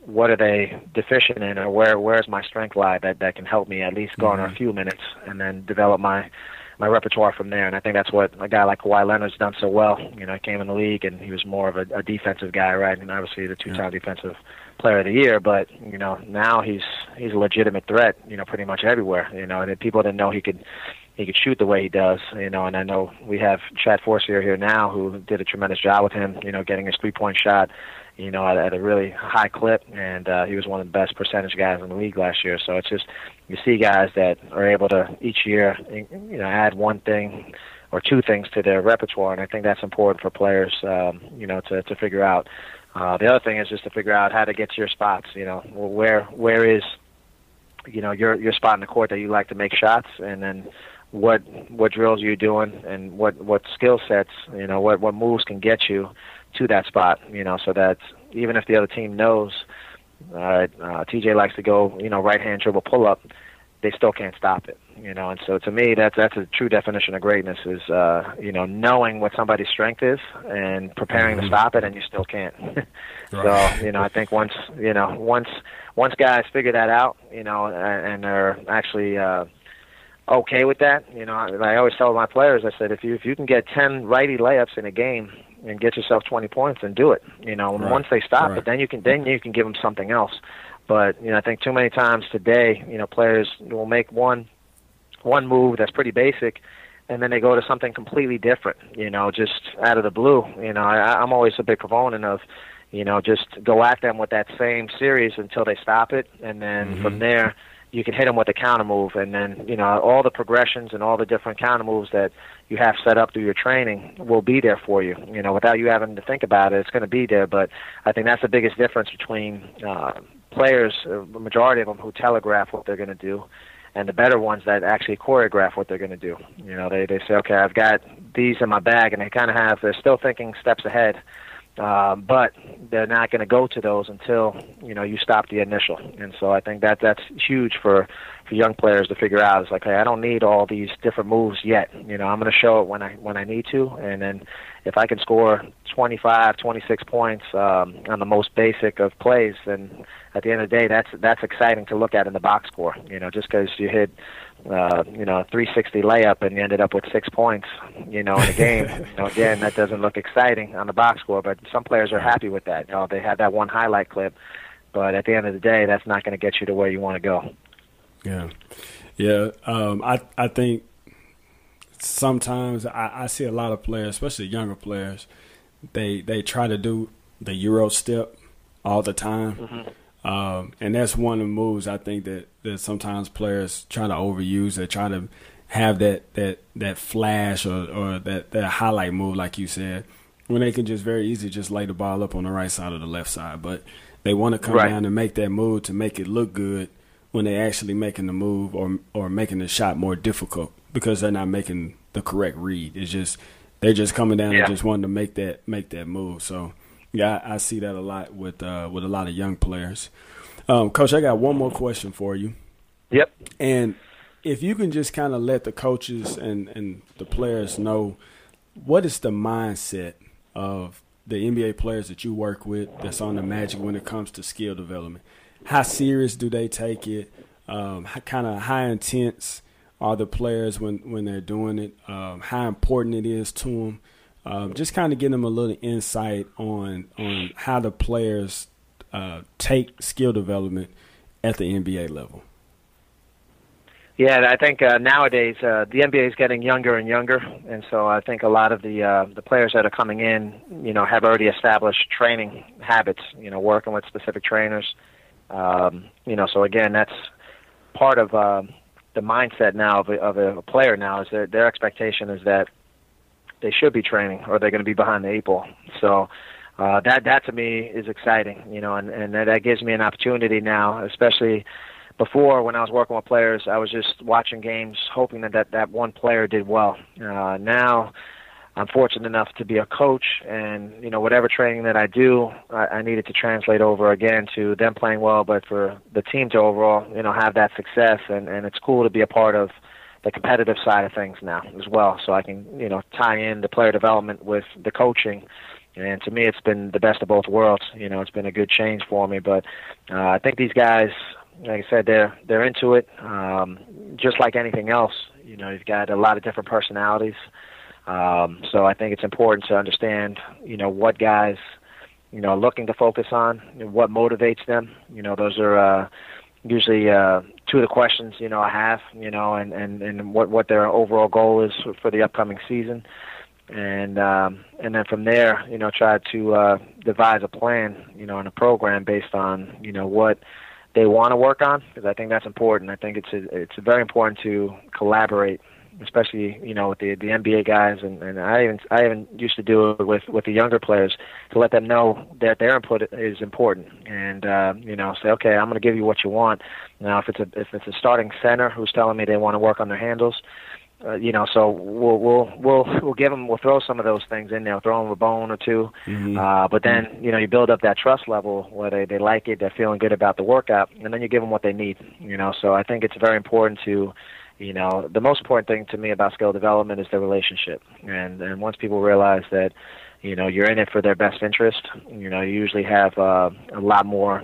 what are they deficient in, or where where's my strength lie that that can help me at least garner mm-hmm. a few minutes, and then develop my my repertoire from there. And I think that's what a guy like Kawhi Leonard's done so well. You know, he came in the league and he was more of a, a defensive guy, right? And obviously the two-time yeah. defensive player of the year. But you know, now he's he's a legitimate threat. You know, pretty much everywhere. You know, and people didn't know he could he could shoot the way he does, you know, and I know we have Chad Forcier here now who did a tremendous job with him, you know, getting his three point shot you know, at, at a really high clip, and uh, he was one of the best percentage guys in the league last year. So it's just you see guys that are able to each year, you know, add one thing or two things to their repertoire, and I think that's important for players, um, you know, to to figure out. Uh, the other thing is just to figure out how to get to your spots. You know, where where is you know your your spot in the court that you like to make shots, and then what what drills are you doing, and what what skill sets, you know, what what moves can get you to that spot, you know, so that even if the other team knows, uh, uh, TJ likes to go, you know, right hand dribble pull up, they still can't stop it, you know. And so to me, that's that's a true definition of greatness is, uh, you know, knowing what somebody's strength is and preparing mm-hmm. to stop it, and you still can't. (laughs) right. So you know, I think once you know once once guys figure that out, you know, and they're actually. uh okay with that. You know, I, I always tell my players, I said, if you if you can get ten righty layups in a game, and get yourself 20 points and do it. You know, and right. once they stop right. it, then you can then you can give them something else. But you know, I think too many times today, you know, players will make one one move that's pretty basic, and then they go to something completely different. You know, just out of the blue. You know, I, I'm always a big proponent of, you know, just go at them with that same series until they stop it, and then mm-hmm. from there you can hit them with a counter move, and then you know all the progressions and all the different counter moves that you have set up through your training will be there for you. You know, without you having to think about it, it's going to be there. But I think that's the biggest difference between uh, players, uh, the majority of them who telegraph what they're going to do, and the better ones that actually choreograph what they're going to do. You know, they they say, okay, I've got these in my bag, and they kind of have they're still thinking steps ahead uh, but they're not going to go to those until you know you stop the initial, and so I think that that's huge for for young players to figure out. It's like, hey, I don't need all these different moves yet. You know, I'm going to show it when I when I need to, and then if I can score 25, 26 points um, on the most basic of plays, then at the end of the day, that's that's exciting to look at in the box score. You know, just because you hit uh, you know, 360 layup and you ended up with six points, you know, in a game. (laughs) you know, again, that doesn't look exciting on the box score, but some players are happy with that. You know, they had that one highlight clip, but at the end of the day, that's not going to get you to where you want to go. Yeah, yeah. Um, I I think sometimes I, I see a lot of players, especially younger players, they they try to do the Euro step all the time. Mm-hmm um, and that's one of the moves I think that, that sometimes players try to overuse. They try to have that that that flash or, or that, that highlight move, like you said, when they can just very easily just lay the ball up on the right side or the left side. But they want to come right. down and make that move to make it look good when they're actually making the move or or making the shot more difficult because they're not making the correct read. It's just they're just coming down yeah. and just wanting to make that make that move. So yeah, I, I see that a lot with uh, with a lot of young players. Um, Coach, I got one more question for you. Yep. And if you can just kind of let the coaches and, and the players know what is the mindset of the NBA players that you work with that's on the Magic when it comes to skill development. How serious do they take it? Um, kind of high intense are the players when, when they're doing it? Um, how important it is to them? Um, just kind of give them a little insight on on how the players uh, take skill development at the NBA level. Yeah, I think uh, nowadays uh, the NBA is getting younger and younger, and so I think a lot of the uh, the players that are coming in, you know, have already established training habits. You know, working with specific trainers. Um, you know, so again, that's part of uh, the mindset now of a, of a player. Now is that their expectation is that they should be training, or they're going to be behind the eight ball. So. Uh, that that to me is exciting, you know, and and that gives me an opportunity now, especially before when I was working with players, I was just watching games, hoping that that, that one player did well. Uh, now, I'm fortunate enough to be a coach, and you know whatever training that I do, I, I needed to translate over again to them playing well, but for the team to overall, you know, have that success, and and it's cool to be a part of the competitive side of things now as well, so I can you know tie in the player development with the coaching. And to me, it's been the best of both worlds. You know, it's been a good change for me. But uh, I think these guys like I said, they're they're into it. Um, just like anything else, you know, you've got a lot of different personalities. Um, so I think it's important to understand, you know, what guys, you know, are looking to focus on, what motivates them. You know, those are uh, usually uh, two of the questions, you know, I have, you know, and and and what what their overall goal is for the upcoming season. And um, and then from there, you know, try to uh, devise a plan, you know, and a program based on, you know, what they want to work on because I think that's important. I think it's a, it's very important to collaborate, especially you know with the the NBA guys and and I even I even used to do it with with the younger players to let them know that their input is important and uh, you know say okay I'm going to give you what you want. Now if it's a if it's a starting center who's telling me they want to work on their handles, uh, you know, so we'll we'll we'll we'll give them we'll throw some of those things in there, throw them a bone or 2 mm-hmm. uh, but then you know you build up that trust level where they they like it, they're feeling good about the workout, and then you give them what they need. You know, so I think it's very important to, you know, the most important thing to me about skill development is the relationship, and and once people realize that, you know, you're in it for their best interest, you know, you usually have uh, a lot more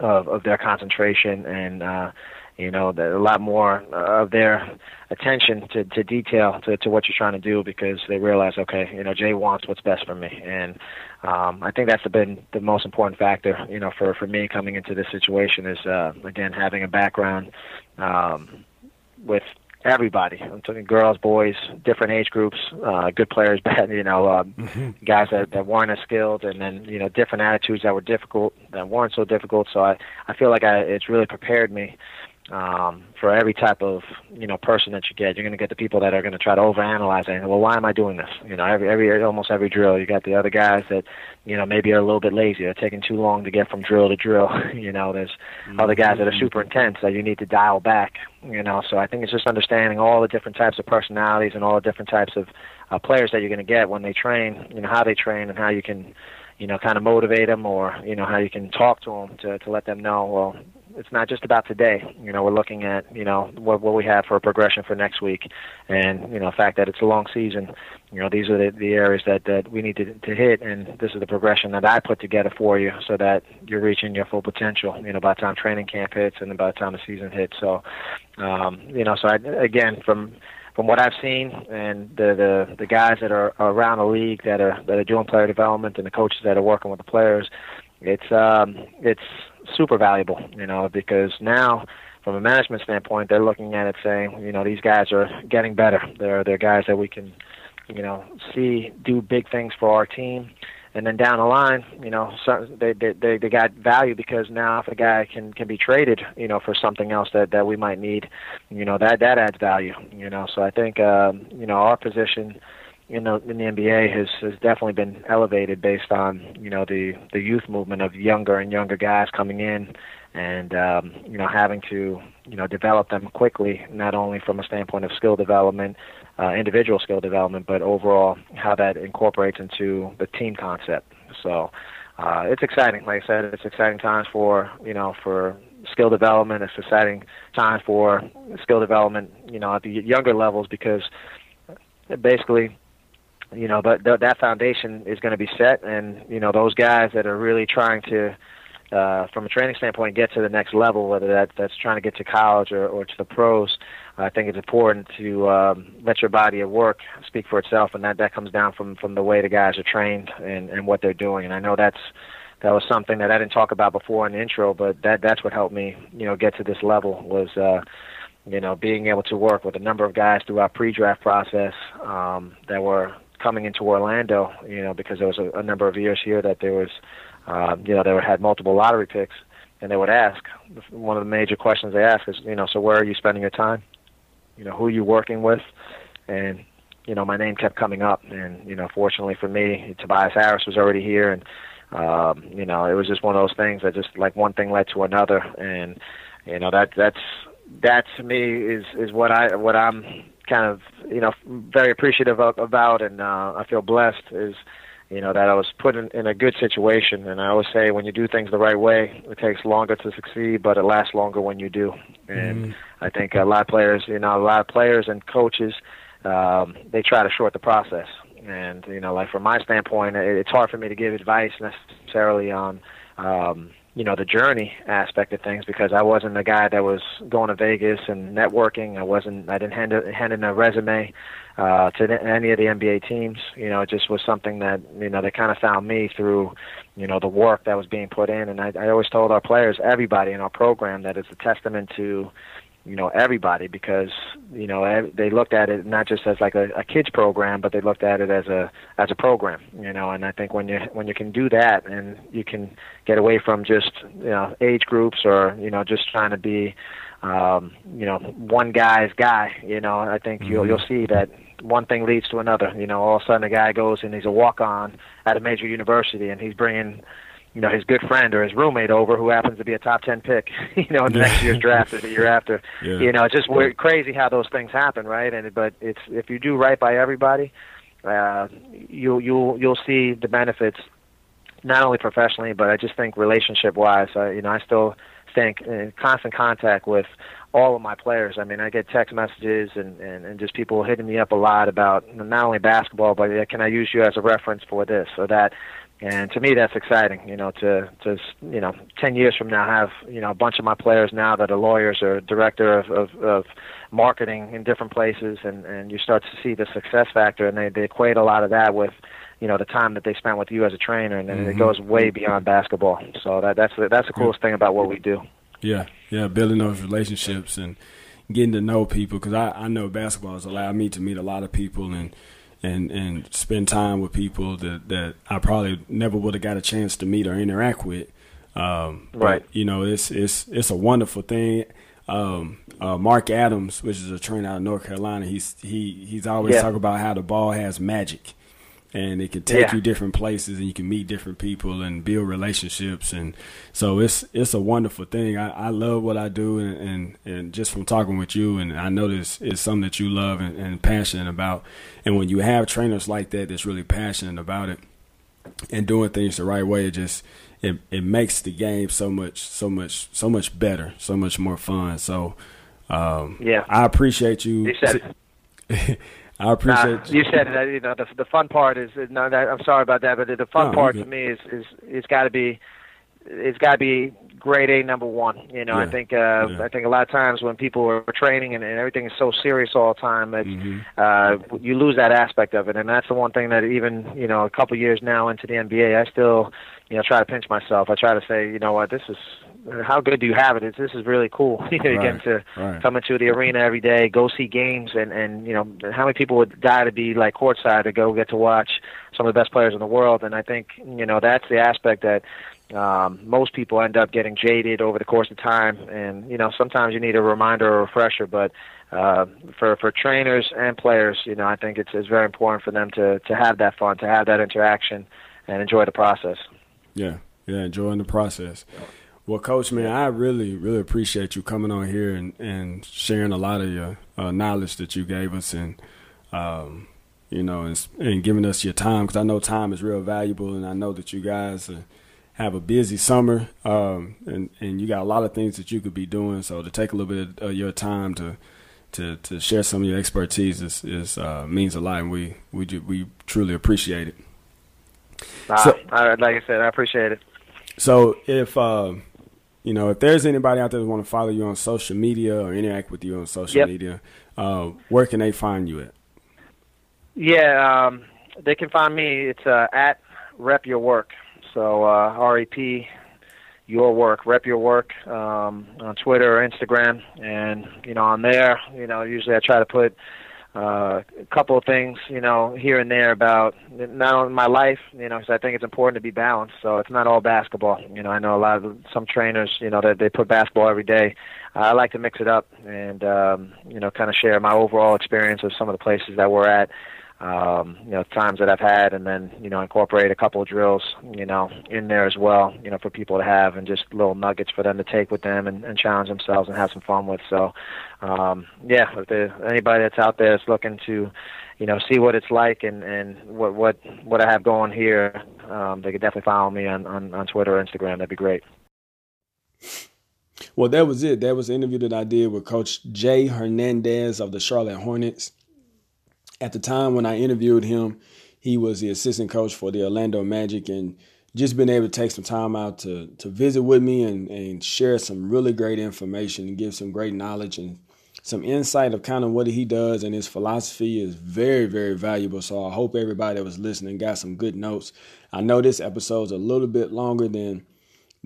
of of their concentration and. uh you know, a lot more of their attention to, to detail to, to what you're trying to do because they realize, okay, you know, Jay wants what's best for me, and um, I think that's been the most important factor, you know, for for me coming into this situation is uh, again having a background um, with everybody. I'm talking girls, boys, different age groups, uh, good players, (laughs) bad, you know, um, mm-hmm. guys that, that weren't as skilled, and then you know different attitudes that were difficult, that weren't so difficult. So I I feel like I it's really prepared me um, for every type of you know person that you get. You're going to get the people that are going to try to overanalyze it. Well, why am I doing this? You know, every every almost every drill, you got the other guys that you know maybe are a little bit lazy. They're taking too long to get from drill to drill. (laughs) you know, there's mm-hmm. other guys that are super intense that you need to dial back. You know, so I think it's just understanding all the different types of personalities and all the different types of uh, players that you're going to get when they train. You know, how they train and how you can you know, kind of motivate them or, you know, how you can talk to them to, to let them know, well, it's not just about today. You know, we're looking at you know what what we have for a progression for next week, and you know the fact that it's a long season. You know, these are the, the areas that that we need to to hit, and this is the progression that I put together for you, so that you're reaching your full potential. You know, by the time training camp hits and by the time the season hits. So, um, you know, so I, again from from what I've seen and the the the guys that are around the league that are that are doing player development and the coaches that are working with the players, it's um it's super valuable, you know, because now from a management standpoint, they're looking at it saying, you know, these guys are getting better. They're they're guys that we can, you know, see do big things for our team. And then down the line, you know, they they they, they got value because now if a guy can can be traded, you know, for something else that that we might need, you know, that that adds value, you know. So I think um, you know, our position in the in the NBA has has definitely been elevated based on you know the the youth movement of younger and younger guys coming in and um, you know having to you know develop them quickly, not only from a standpoint of skill development, uh, individual skill development, but overall how that incorporates into the team concept. So uh, it's exciting. Like I said, it's exciting times for you know for skill development. It's exciting times for skill development. You know at the younger levels because basically you know but th- that foundation is going to be set and you know those guys that are really trying to uh, from a training standpoint, get to the next level, whether that, that's trying to get to college or, or to the pros. I think it's important to um, let your body of work speak for itself, and that that comes down from from the way the guys are trained and and what they're doing. And I know that's that was something that I didn't talk about before in the intro, but that that's what helped me, you know, get to this level was, uh, you know, being able to work with a number of guys through our pre-draft process um, that were coming into Orlando, you know, because there was a, a number of years here that there was uh, you know, they had multiple lottery picks, and they would ask one of the major questions they ask is, you know, so where are you spending your time? You know, who are you working with? And you know, my name kept coming up, and you know, fortunately for me, Tobias Harris was already here, and um, you know, it was just one of those things that just like one thing led to another, and you know, that that's that to me is is what I what I'm kind of you know very appreciative of, about, and uh, I feel blessed is you know that I was put in, in a good situation. And I always say when you do things the right way, it takes longer to succeed, but it lasts longer when you do. And mm. I think a lot of players, you know, a lot of players and coaches, um, they try to short the process. And you know, like from my standpoint, it, it's hard for me to give advice necessarily on. Um, you know the journey aspect of things because I wasn't the guy that was going to Vegas and networking. I wasn't. I didn't hand hand in a resume uh, to any of the NBA teams. You know, it just was something that you know they kind of found me through you know the work that was being put in. And I, I always told our players, everybody in our program, that it's a testament to you know everybody because you know they looked at it not just as like a, a kids program but they looked at it as a as a program you know and i think when you when you can do that and you can get away from just you know age groups or you know just trying to be um you know one guy's guy you know i think mm-hmm. you'll you'll see that one thing leads to another you know all of a sudden a guy goes and he's a walk on at a major university and he's bringing you know his good friend or his roommate over who happens to be a top ten pick, (laughs) you know, in the next year's draft or the year after. (laughs) Yeah. You know, it's just weird, crazy how those things happen, right? And but it's if you do right by everybody, uh, you'll you'll you'll see the benefits, not only professionally, but I just think relationship wise. Uh, you know, I still stay in constant contact with all of my players. I mean, I get text messages and, and, and just people hitting me up a lot about not only basketball, but can I use you as a reference for this or that? And to me that's exciting you know to to you know 10 years from now have you know a bunch of my players now that are lawyers or director of of, of marketing in different places and and you start to see the success factor and they they equate a lot of that with you know the time that they spent with you as a trainer and, and mm-hmm. it goes way beyond basketball. So that that's the, that's the coolest thing about what we do. Yeah yeah building those relationships and getting to know people because I, I know basketball has allowed me to meet a lot of people and and and spend time with people that that I probably never would have got a chance to meet or interact with. Um, right. But, you know, it's it's it's a wonderful thing. Um, uh, Mark Adams, which is a trainer out of North Carolina, he's he he's always yeah. talking about how the ball has magic and it can take yeah. you different places and you can meet different people and build relationships. And so it's it's a wonderful thing. I, I love what i do and, and, and just from talking with you and i know this is something that you love and, and passionate about. And when you have trainers like that that's really passionate about it and doing things the right way it just it, it makes the game so much so much so much better so much more fun. So um, yeah. I appreciate you, you (laughs) (laughs) I appreciate nah, you said that. You know, the the fun part is no. That, I'm sorry about that, but the, the fun no, part to me is is it's got to be it's got to be grade A number one. You know, yeah. I think uh, yeah. I think a lot of times when people are training and, and everything is so serious all the time, that mm-hmm. uh, you lose that aspect of it. And that's the one thing that even you know a couple years now into the NBA, I still you know try to pinch myself. I try to say, you know what, this is how good do you have it? It's, this is really cool. (laughs) you know, right, to right. come into the arena every day, go see games, and and you know how many people would die to be like courtside to go get to watch some of the best players in the world. And I think you know that's the aspect that um, most people end up getting jaded over the course of time. And you know sometimes you need a reminder or a refresher, but. Uh, for for trainers and players, you know, I think it's it's very important for them to to have that fun, to have that interaction, and enjoy the process. Yeah, yeah, enjoying the process. Well, Coach, man, I really, really appreciate you coming on here and, and sharing a lot of your uh, knowledge that you gave us, and um, you know, and, and, giving us your time because I know time is real valuable, and I know that you guys uh, have a busy summer, um, and and you got a lot of things that you could be doing. So to take a little bit of your time to to to share some of your expertise is, is uh, means a lot, and we we we truly appreciate it. Uh, so, like I said, I appreciate it. So if uh, you know, if there's anybody out there that want to follow you on social media or interact with you on social yep. media, uh, where can they find you at? Yeah, um, they can find me. It's uh, at Rep Your Work. So uh, R E P Your Work, Rep Your Work um, on Twitter or Instagram, and you know on there, you know usually I try to put uh, a couple of things, you know, here and there about not only my life, you know, because I think it's important to be balanced. So it's not all basketball. You know, I know a lot of some trainers, you know, that they put basketball every day. I like to mix it up and, um, you know, kind of share my overall experience of some of the places that we're at um, you know, times that I've had, and then you know, incorporate a couple of drills, you know, in there as well, you know, for people to have, and just little nuggets for them to take with them and, and challenge themselves and have some fun with. So, um, yeah, if anybody that's out there that's looking to, you know, see what it's like and and what what what I have going here, um, they could definitely follow me on on, on Twitter or Instagram. That'd be great. Well, that was it. That was the interview that I did with Coach Jay Hernandez of the Charlotte Hornets. At the time when I interviewed him, he was the assistant coach for the Orlando Magic and just been able to take some time out to to visit with me and, and share some really great information and give some great knowledge and some insight of kind of what he does and his philosophy is very, very valuable. So I hope everybody that was listening got some good notes. I know this episode's a little bit longer than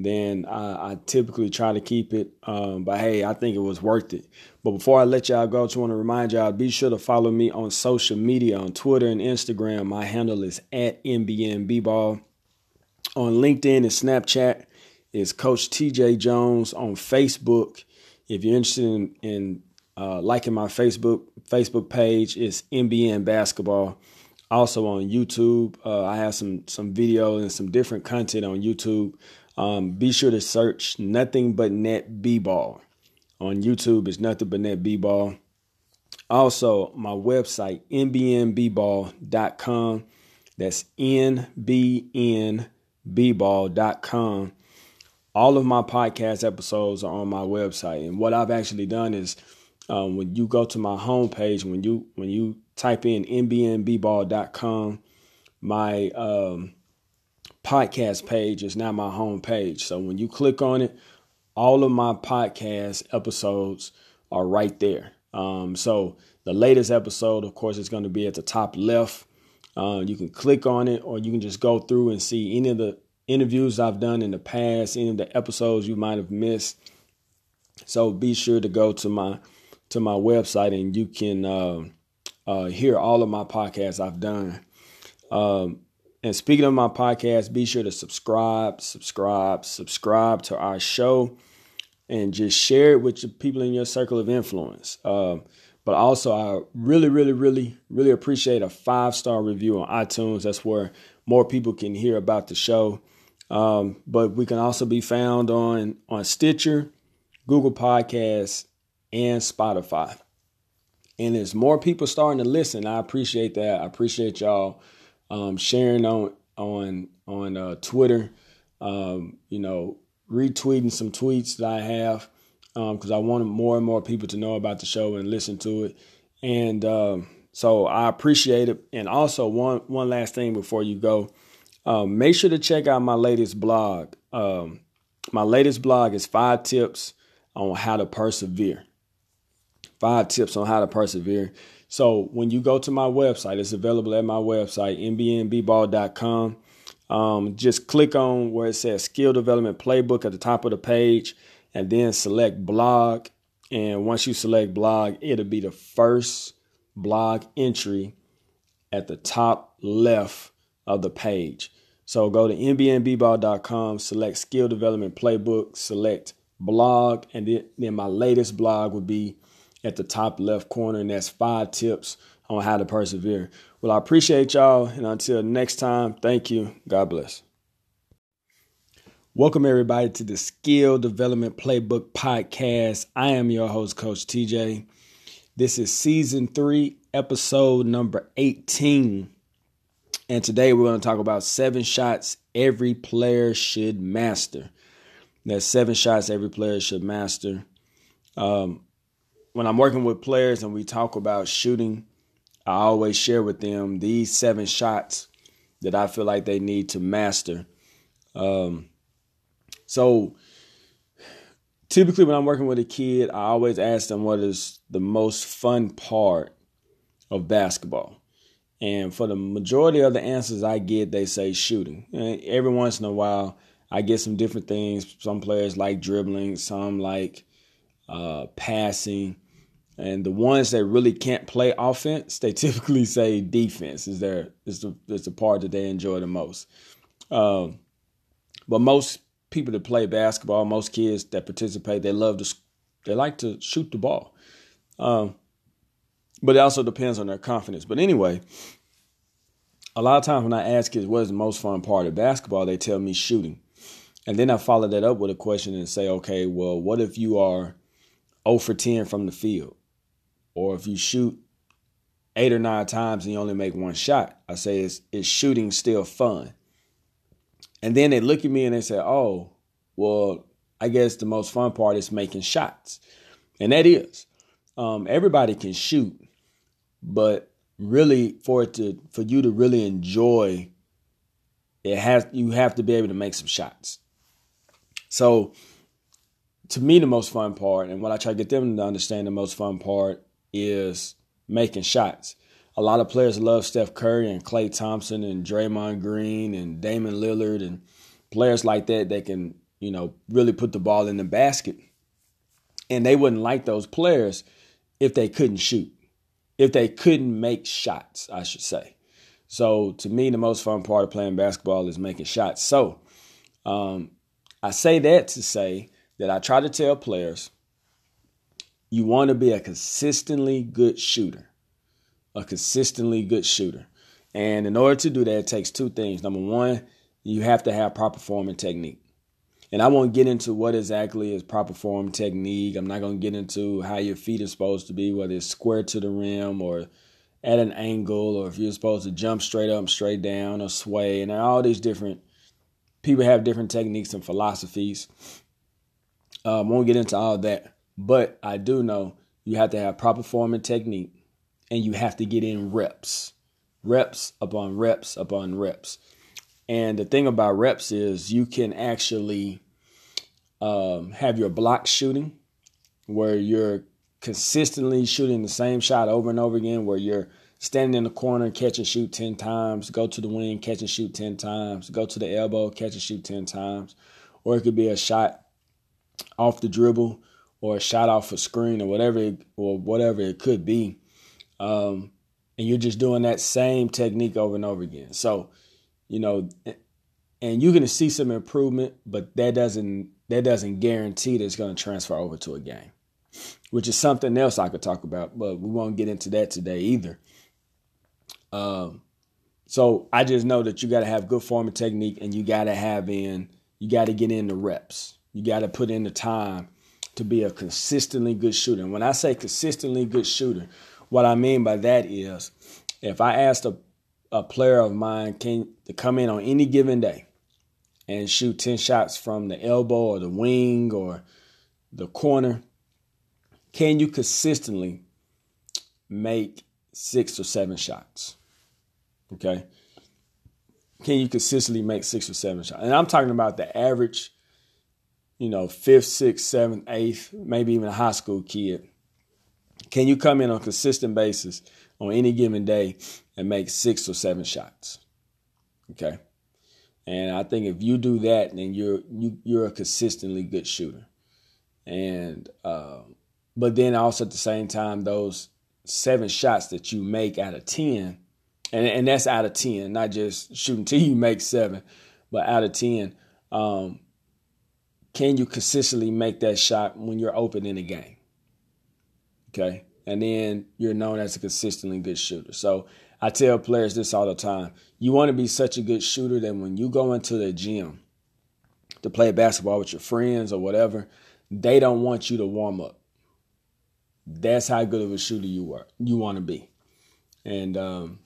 then I, I typically try to keep it. Um, but hey, I think it was worth it. But before I let y'all go, I just want to remind y'all be sure to follow me on social media on Twitter and Instagram. My handle is at NBNBBall. On LinkedIn and Snapchat is Coach TJ Jones. On Facebook, if you're interested in, in uh, liking my Facebook Facebook page, it's NBN Basketball. Also on YouTube, uh, I have some some video and some different content on YouTube. Um, be sure to search nothing but net b-ball on YouTube. It's nothing but net b-ball. Also, my website nbnbball.com. That's nbnbball.com. All of my podcast episodes are on my website, and what I've actually done is um, when you go to my homepage, when you when you type in nbnbball.com, my um, podcast page is now my home page. So when you click on it, all of my podcast episodes are right there. Um, so the latest episode, of course, is going to be at the top left. Uh, you can click on it, or you can just go through and see any of the interviews I've done in the past, any of the episodes you might have missed. So be sure to go to my to my website, and you can uh, uh, hear all of my podcasts I've done. Um, and speaking of my podcast, be sure to subscribe, subscribe, subscribe to our show, and just share it with the people in your circle of influence. Uh, but also, I really, really, really, really appreciate a five star review on iTunes. That's where more people can hear about the show. Um, but we can also be found on on Stitcher, Google Podcasts, and Spotify. And as more people starting to listen, I appreciate that. I appreciate y'all um, sharing on on on uh, Twitter, um, you know, retweeting some tweets that I have because um, I want more and more people to know about the show and listen to it. And um, so I appreciate it. And also one one last thing before you go, um, make sure to check out my latest blog. Um, my latest blog is five tips on how to persevere. Five tips on how to persevere. So when you go to my website, it's available at my website, nbnbball.com. Um, just click on where it says skill development playbook at the top of the page and then select blog. And once you select blog, it'll be the first blog entry at the top left of the page. So go to nbnbball.com, select skill development playbook, select blog, and then, then my latest blog would be at the top left corner, and that's five tips on how to persevere. Well, I appreciate y'all, and until next time, thank you. God bless. Welcome, everybody, to the Skill Development Playbook Podcast. I am your host, Coach TJ. This is season three, episode number 18. And today we're going to talk about seven shots every player should master. That's seven shots every player should master. Um, when I'm working with players and we talk about shooting, I always share with them these seven shots that I feel like they need to master. Um, so typically when I'm working with a kid, I always ask them what is the most fun part of basketball. And for the majority of the answers I get, they say shooting. And every once in a while, I get some different things. Some players like dribbling, some like uh, passing. And the ones that really can't play offense, they (laughs) typically say defense is their is the is the part that they enjoy the most. Um, but most people that play basketball, most kids that participate, they love to, they like to shoot the ball. Um, but it also depends on their confidence. But anyway, a lot of times when I ask kids what is the most fun part of basketball, they tell me shooting. And then I follow that up with a question and say, okay, well, what if you are 0 for 10 from the field? Or if you shoot eight or nine times and you only make one shot, I say, is, is shooting still fun? And then they look at me and they say, oh, well, I guess the most fun part is making shots. And that is. Um, everybody can shoot, but really for it to for you to really enjoy it has you have to be able to make some shots. So to me the most fun part and what I try to get them to understand the most fun part is making shots a lot of players love Steph Curry and Klay Thompson and Draymond Green and Damian Lillard and players like that that can, you know, really put the ball in the basket. And they wouldn't like those players if they couldn't shoot, if they couldn't make shots, I should say. So to me, the most fun part of playing basketball is making shots. So um, I say that to say that I try to tell players you want to be a consistently good shooter a consistently good shooter. And in order to do that, it takes two things. Number one, you have to have proper form and technique. And I won't get into what exactly is proper form technique. I'm not going to get into how your feet are supposed to be, whether it's square to the rim or at an angle, or if you're supposed to jump straight up, straight down, or sway. And all these different people have different techniques and philosophies. Um, won't get into all that. But I do know you have to have proper form and technique and you have to get in reps, reps upon reps upon reps. And the thing about reps is you can actually um, have your block shooting where you're consistently shooting the same shot over and over again, where you're standing in the corner, catch and shoot 10 times, go to the wing, catch and shoot 10 times, go to the elbow, catch and shoot 10 times. Or it could be a shot off the dribble or a shot off a screen or whatever or whatever it could be. Um, and you're just doing that same technique over and over again. So, you know, and you're going to see some improvement, but that doesn't that doesn't guarantee that it's going to transfer over to a game, which is something else I could talk about, but we won't get into that today either. Um, so I just know that you got to have good form and technique, and you got to have in you got to get in the reps. You got to put in the time to be a consistently good shooter. And when I say consistently good shooter, what I mean by that is if I asked a, a player of mine can to come in on any given day and shoot 10 shots from the elbow or the wing or the corner, can you consistently make six or seven shots? Okay. Can you consistently make six or seven shots? And I'm talking about the average, you know, fifth, sixth, seventh, eighth, maybe even a high school kid can you come in on a consistent basis on any given day and make six or seven shots? Okay. And I think if you do that, then you're you, you're a consistently good shooter. And uh, but then also at the same time, those seven shots that you make out of ten, and and that's out of ten, not just shooting till you make seven, but out of ten, um, can you consistently make that shot when you're open in a game? Okay. And then you're known as a consistently good shooter. So I tell players this all the time. You want to be such a good shooter that when you go into the gym, to play basketball with your friends or whatever, they don't want you to warm up. That's how good of a shooter you are. You want to be. And um,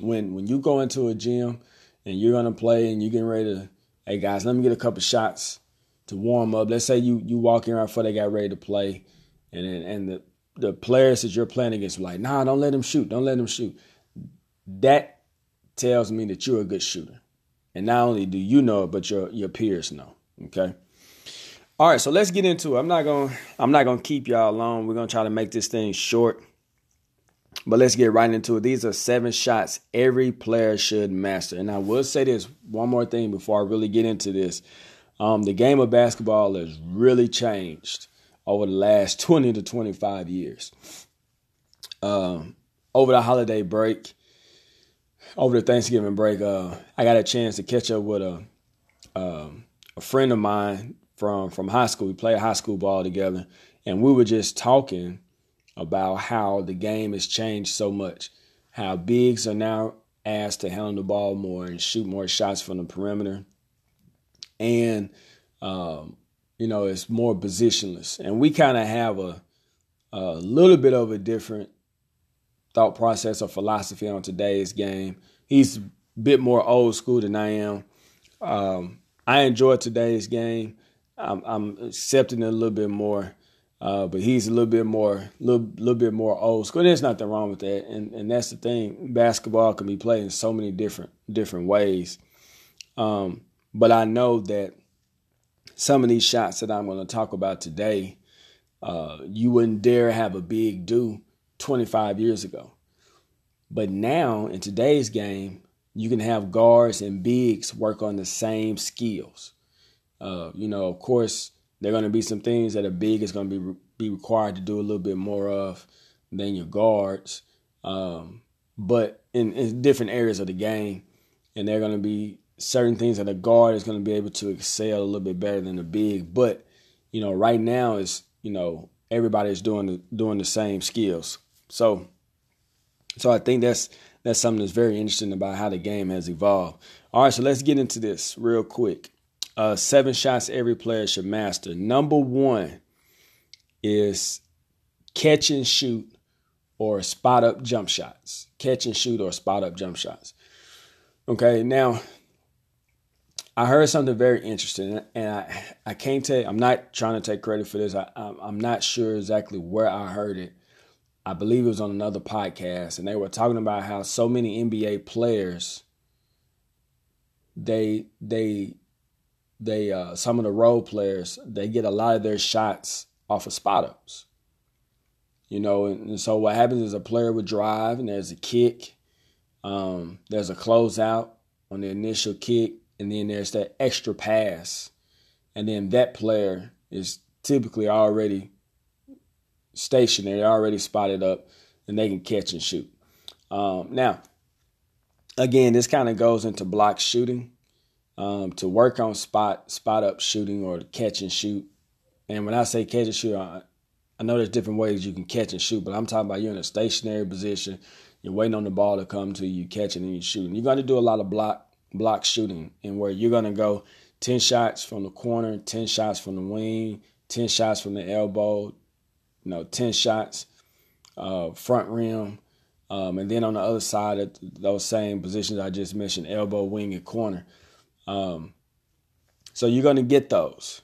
when when you go into a gym and you're gonna play and you're getting ready to, hey guys, let me get a couple shots to warm up. Let's say you you walking right before they got ready to play, and and the the players that you're playing against are like, nah, don't let them shoot, don't let them shoot. That tells me that you're a good shooter. And not only do you know it, but your your peers know. Okay. All right, so let's get into it. I'm not gonna I'm not gonna keep y'all long. We're gonna try to make this thing short. But let's get right into it. These are seven shots every player should master. And I will say this one more thing before I really get into this. Um, the game of basketball has really changed over the last 20 to 25 years. Um, over the holiday break, over the Thanksgiving break, uh, I got a chance to catch up with a um, a friend of mine from from high school. We played high school ball together, and we were just talking about how the game has changed so much. How bigs are now asked to handle the ball more and shoot more shots from the perimeter, and um, you know it's more positionless. And we kind of have a a little bit of a different thought process or philosophy on today's game. He's a bit more old school than I am. Um, I enjoy today's game. I'm, I'm, accepting it a little bit more, uh, but he's a little bit more, little, little bit more old school. There's nothing wrong with that, and and that's the thing. Basketball can be played in so many different different ways. Um, but I know that some of these shots that I'm going to talk about today, uh, you wouldn't dare have a big do 25 years ago. But now in today's game, you can have guards and bigs work on the same skills. Uh, you know, of course, there are going to be some things that a big is going to be be required to do a little bit more of than your guards. Um, but in, in different areas of the game, and there are going to be certain things that a guard is going to be able to excel a little bit better than a big. But you know, right now is you know everybody's doing the, doing the same skills. So, so I think that's that's something that's very interesting about how the game has evolved. All right, so let's get into this real quick. Uh, seven shots every player should master. Number one is catch and shoot or spot up jump shots. Catch and shoot or spot up jump shots. Okay, now I heard something very interesting, and I I can't tell. I'm not trying to take credit for this. I, I'm not sure exactly where I heard it, I believe it was on another podcast, and they were talking about how so many NBA players they they they uh, some of the role players they get a lot of their shots off of spot ups. You know, and, and, so what happens is a player would drive, and there's a kick, um, there's a closeout on the initial kick, and then there's that extra pass, and then that player is typically already stationary, already spotted up, and they can catch and shoot. Um, now, again, this kind of goes into block shooting. Um, to work on spot spot up shooting or catch and shoot. And when I say catch and shoot, I, I know there's different ways you can catch and shoot, but I'm talking about you're in a stationary position, you're waiting on the ball to come to you, catching and you're shooting. You're going to do a lot of block block shooting, and where you're going to go 10 shots from the corner, 10 shots from the wing, 10 shots from the elbow, you know, 10 shots, uh, front rim. Um, and then on the other side of those same positions I just mentioned, elbow, wing, and corner. Um, so you're going to get those.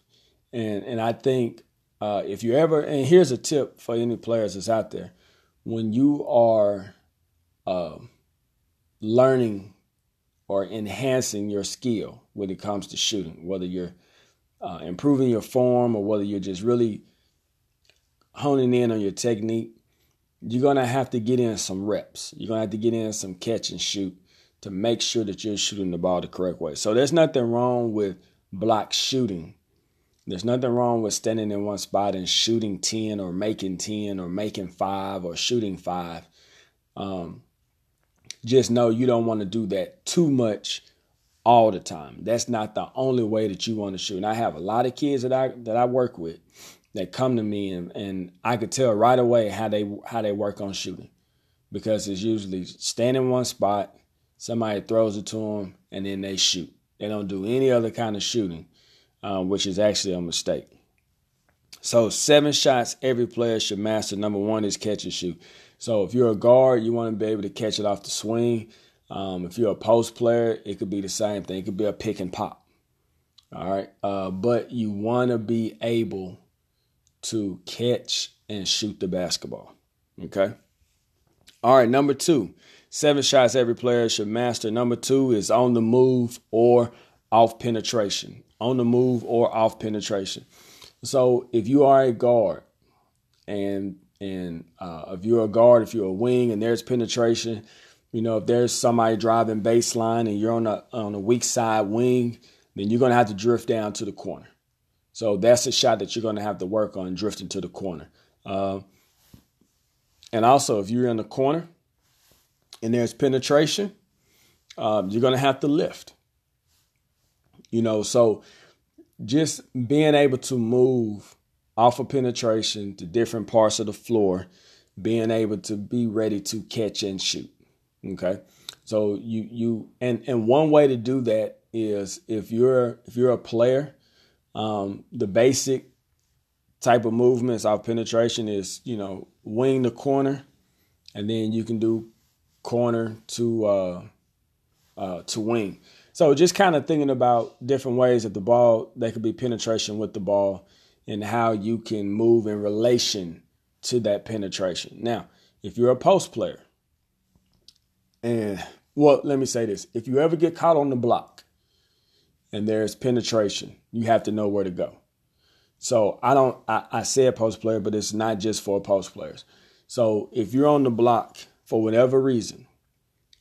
And, and I think uh, if you ever, and here's a tip for any players that's out there when you are uh, learning or enhancing your skill when it comes to shooting, whether you're uh, improving your form or whether you're just really honing in on your technique, you're going to have to get in some reps. You're going to have to get in some catch and shoot to make sure that you're shooting the ball the correct way. So there's nothing wrong with block shooting. There's nothing wrong with standing in one spot and shooting 10 or making 10 or making 5 or shooting 5. Um, just know you don't want to do that too much all the time. That's not the only way that you want to shoot. And I have a lot of kids that I that I work with that come to me and, and I could tell right away how they how they work on shooting because it's usually stand in one spot, somebody throws it to them, and then they shoot. They don't do any other kind of shooting. um, which is actually a mistake. So seven shots every player should master. Number one is catch and shoot. So if you're a guard, you want to be able to catch it off the swing. Um, if you're a post player, it could be the same thing. It could be a pick and pop. All right. Uh, but you want to be able to catch and shoot the basketball. Okay. All right. Number two, seven shots every player should master. Number two is on the move or off penetration. On the move or off penetration. So if you are a guard and and uh, if you're a guard, if you're a wing and there's penetration, you know, if there's somebody driving baseline and you're on a on a weak side wing, then you're gonna have to drift down to the corner. So that's a shot that you're gonna have to work on drifting to the corner. Uh, and also, if you're in the corner and there's penetration, um, you're gonna have to lift. You know, so just being able to move off of penetration to different parts of the floor, being able to be ready to catch and shoot. Okay. So you you and and one way to do that is if you're if you're a player, um, the basic type of movements off penetration is you know wing the corner, and then you can do corner to uh, uh, to wing. So just kind of thinking about different ways that the ball they could be penetration with the ball and how you can move in relation to that penetration. Now, if you're a post player, and well, let me say this: if you ever get caught on the block and there's penetration, you have to know where to go. So I don't. I, I said post player, but it's not just for post players. So if you're on the block for whatever reason,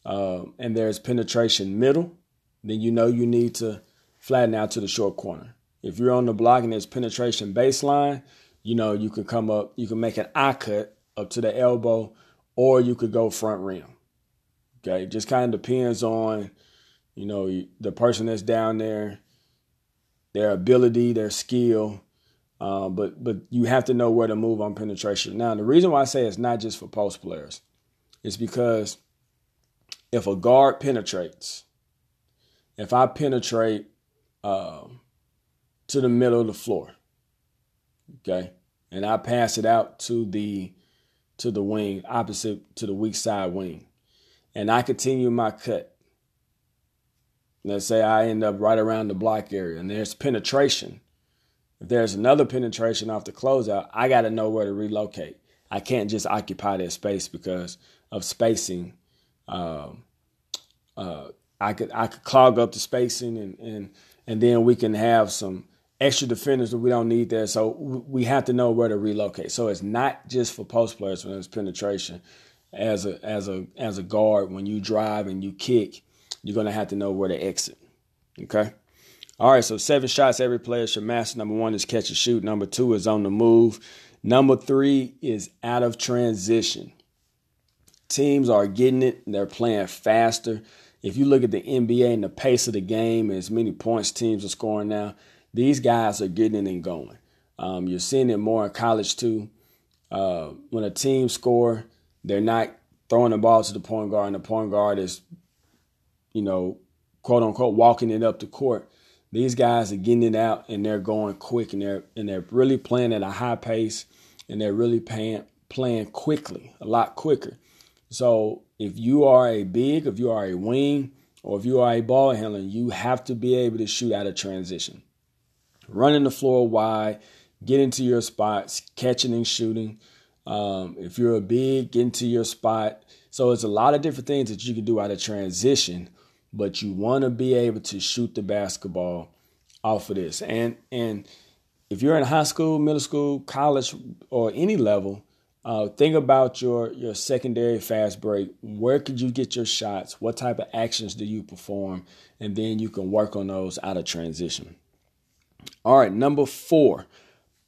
uh, and there's penetration middle, then you know you need to flatten out to the short corner. If you're on the block and there's penetration baseline, you know you can come up, you can make an eye cut up to the elbow, or you could go front rim. Okay, just kind of depends on, you know, the person that's down there, their ability, their skill. Uh, but but you have to know where to move on penetration. Now the reason why I say it's not just for post players, is because if a guard penetrates, if I penetrate um, to the middle of the floor, okay, and I pass it out to the to the wing opposite to the weak side wing, and I continue my cut. Let's say I end up right around the block area, and there's penetration. If there's another penetration off the closeout, I got to know where to relocate. I can't just occupy that space because of spacing. Um, uh, I could I could clog up the spacing and and and then we can have some extra defenders that we don't need there. So we have to know where to relocate. So it's not just for post players when it's penetration. As a as a as a guard, when you drive and you kick, you're gonna have to know where to exit. Okay. All right. So seven shots every player should master. Number one is catch and shoot. Number two is on the move. Number three is out of transition. Teams are getting it. They're playing faster if you look at the NBA and the pace of the game, as many points teams are scoring now, these guys are getting it and going. Um, you're seeing it more in college too. Uh, when a team score, they're not throwing the ball to the point guard, and the point guard is, you know, quote unquote, walking it up the court. These guys are getting it out and they're going quick and they're and they're really playing at a high pace and they're really playing playing quickly, a lot quicker. So if you are a big, if you are a wing, or if you are a ball handler, you have to be able to shoot out of transition. Running the floor wide, getting to your spots, catching and shooting. Um, if you're a big, get into your spot. So it's a lot of different things that you can do out of transition, but you want to be able to shoot the basketball off of this. And and if you're in high school, middle school, college, or any level, uh, think about your your secondary fast break. Where could you get your shots? What type of actions do you perform? And then you can work on those out of transition. All right, number four,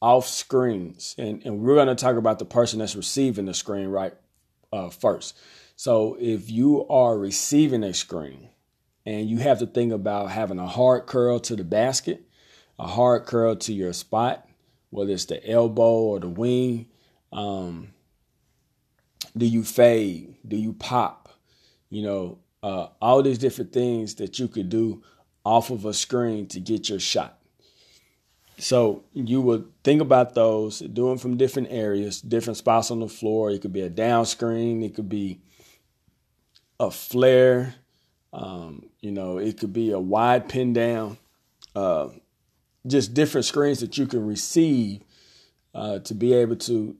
off screens, and and we're going to talk about the person that's receiving the screen right uh, first. So if you are receiving a screen, and you have to think about having a hard curl to the basket, a hard curl to your spot, whether it's the elbow or the wing um, do you fade? Do you pop? You know, uh, all these different things that you could do off of a screen to get your shot. So you would think about those, do them from different areas, different spots on the floor. It could be a down screen, it could be a flare, um, you know, it could be a wide pin down, uh, just different screens that you can receive uh, to be able to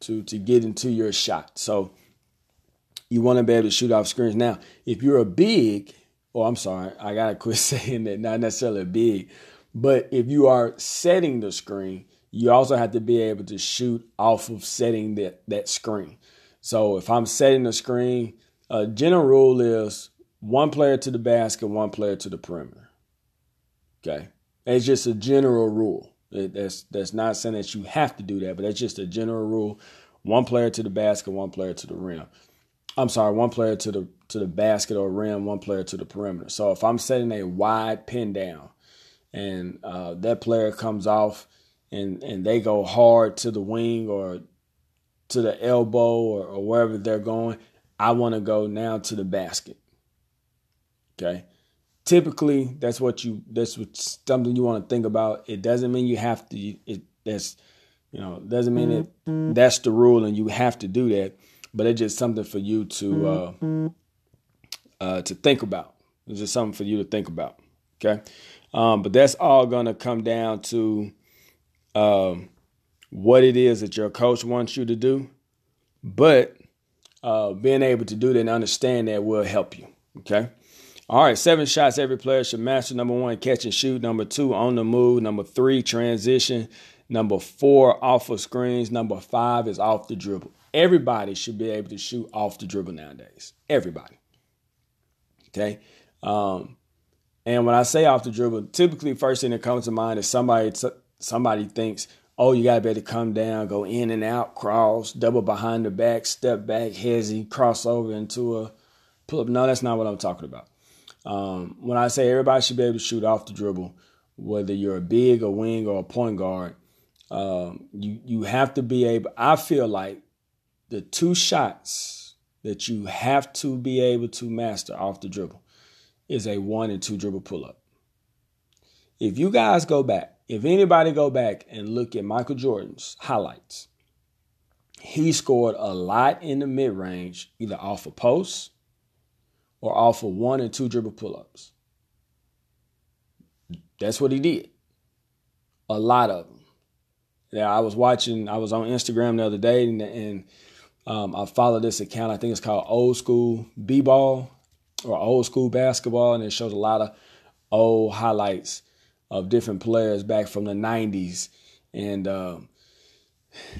to to get into your shot. So you want to be able to shoot off screens. Now, if you're a big, oh, I'm sorry, I gotta quit (laughs) saying that. Not necessarily a big, but if you are setting the screen, you also have to be able to shoot off of setting that that screen. So if I'm setting the screen, a general rule is one player to the basket, one player to the perimeter. Okay, it's just a general rule. That's that's not saying that you have to do that, but that's just a general rule. One player to the basket, one player to the rim. I'm sorry, one player to the to the basket or rim, one player to the perimeter. So if I'm setting a wide pin down, and uh, that player comes off, and and they go hard to the wing or to the elbow or, or wherever they're going, I want to go now to the basket. Okay. Typically, that's what you that's what something you want to think about. It doesn't mean you have to. It that's you know doesn't mean it that's the rule and you have to do that. But it's just something for you to uh, uh, to think about. It's just something for you to think about. Okay. Um, but that's all going to come down to um, what it is that your coach wants you to do. But uh, being able to do that and understand that will help you. Okay. All right, seven shots every player should master. Number one, catch and shoot. Number two, on the move. Number three, transition. Number four, off of screens. Number five is off the dribble. Everybody should be able to shoot off the dribble nowadays. Everybody. Okay. Um, and when I say off the dribble, typically first thing that comes to mind is somebody somebody thinks, oh, you gotta be able to come down, go in and out, cross, double behind the back, step back, hezzy, cross over into a pull up. No, that's not what I'm talking about. Um, when I say everybody should be able to shoot off the dribble, whether you're a big, a wing, or a point guard, um, you you have to be able. I feel like the two shots that you have to be able to master off the dribble is a one and two dribble pull up. If you guys go back, if anybody go back and look at Michael Jordan's highlights, he scored a lot in the mid range, either off a post or offer one and two dribble pull ups. That's what he did. A lot of them. Yeah, I was watching, I was on Instagram the other day and, and um, I followed this account. I think it's called Old School B Ball or Old School Basketball, and it shows a lot of old highlights of different players back from the 90s. And um,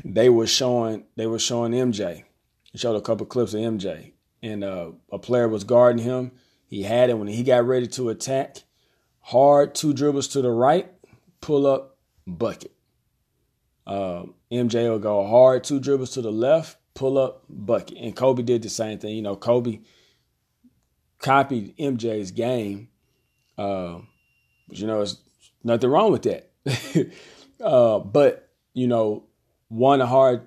they were showing they were showing MJ. They showed a couple clips of MJ and uh, a player was guarding him. He had it when he got ready to attack. Hard two dribbles to the right, pull up, bucket. Uh, MJ will go hard two dribbles to the left, pull up, bucket. And Kobe did the same thing. You know, Kobe copied MJ's game. Uh, but, you know, there's nothing wrong with that. (laughs) uh, but you know, one hard,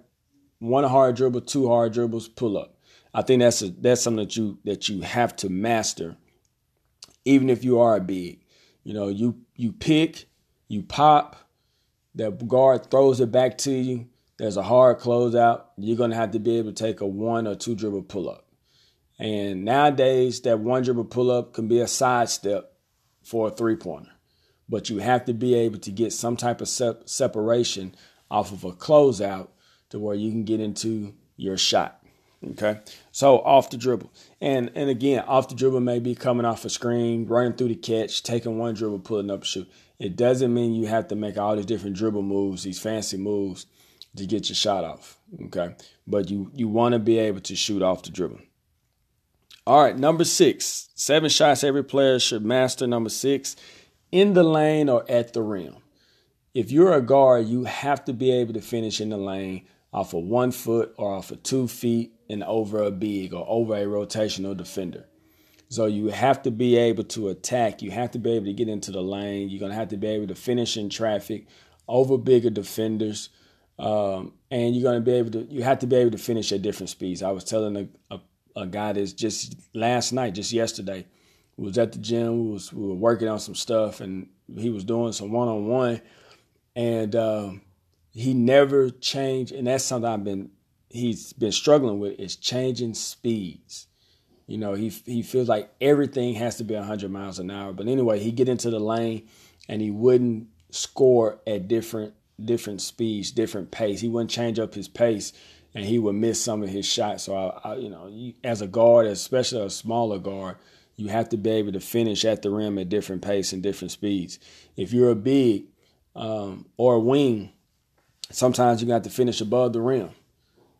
one hard dribble, two hard dribbles, pull up. I think that's a, that's something that you that you have to master, even if you are a big. You know, you you pick, you pop, the guard throws it back to you. There's a hard closeout. You're gonna have to be able to take a one or two dribble pull up. And nowadays, that one dribble pull up can be a sidestep for a three pointer, but you have to be able to get some type of sep- separation off of a closeout to where you can get into your shot. Okay, so off the dribble, and and again, off the dribble may be coming off a screen, running through the catch, taking one dribble, pulling up shoot. It doesn't mean you have to make all these different dribble moves, these fancy moves, to get your shot off. Okay, but you you want to be able to shoot off the dribble. All right, number six, seven shots every player should master. Number six, in the lane or at the rim. If you're a guard, you have to be able to finish in the lane off of one foot or off of two feet and over a big or over a rotational defender. So you have to be able to attack. You have to be able to get into the lane. You're going to have to be able to finish in traffic over bigger defenders. Um, and you're going to be able to, you have to be able to finish at different speeds. I was telling a, a, a guy this just last night, just yesterday, was at the gym. We was we were working on some stuff, and he was doing some one on one, and um, he never changed. And that's something I've been he's been struggling with is changing speeds. You know, he he feels like everything has to be 100 miles an hour. But anyway, he get into the lane and he wouldn't score at different different speeds, different pace. He wouldn't change up his pace, and he would miss some of his shots. So I, I you know, you, as a guard, especially a smaller guard, you have to be able to finish at the rim at different pace and different speeds. If you're a big um, or a wing, sometimes you got to finish above the rim.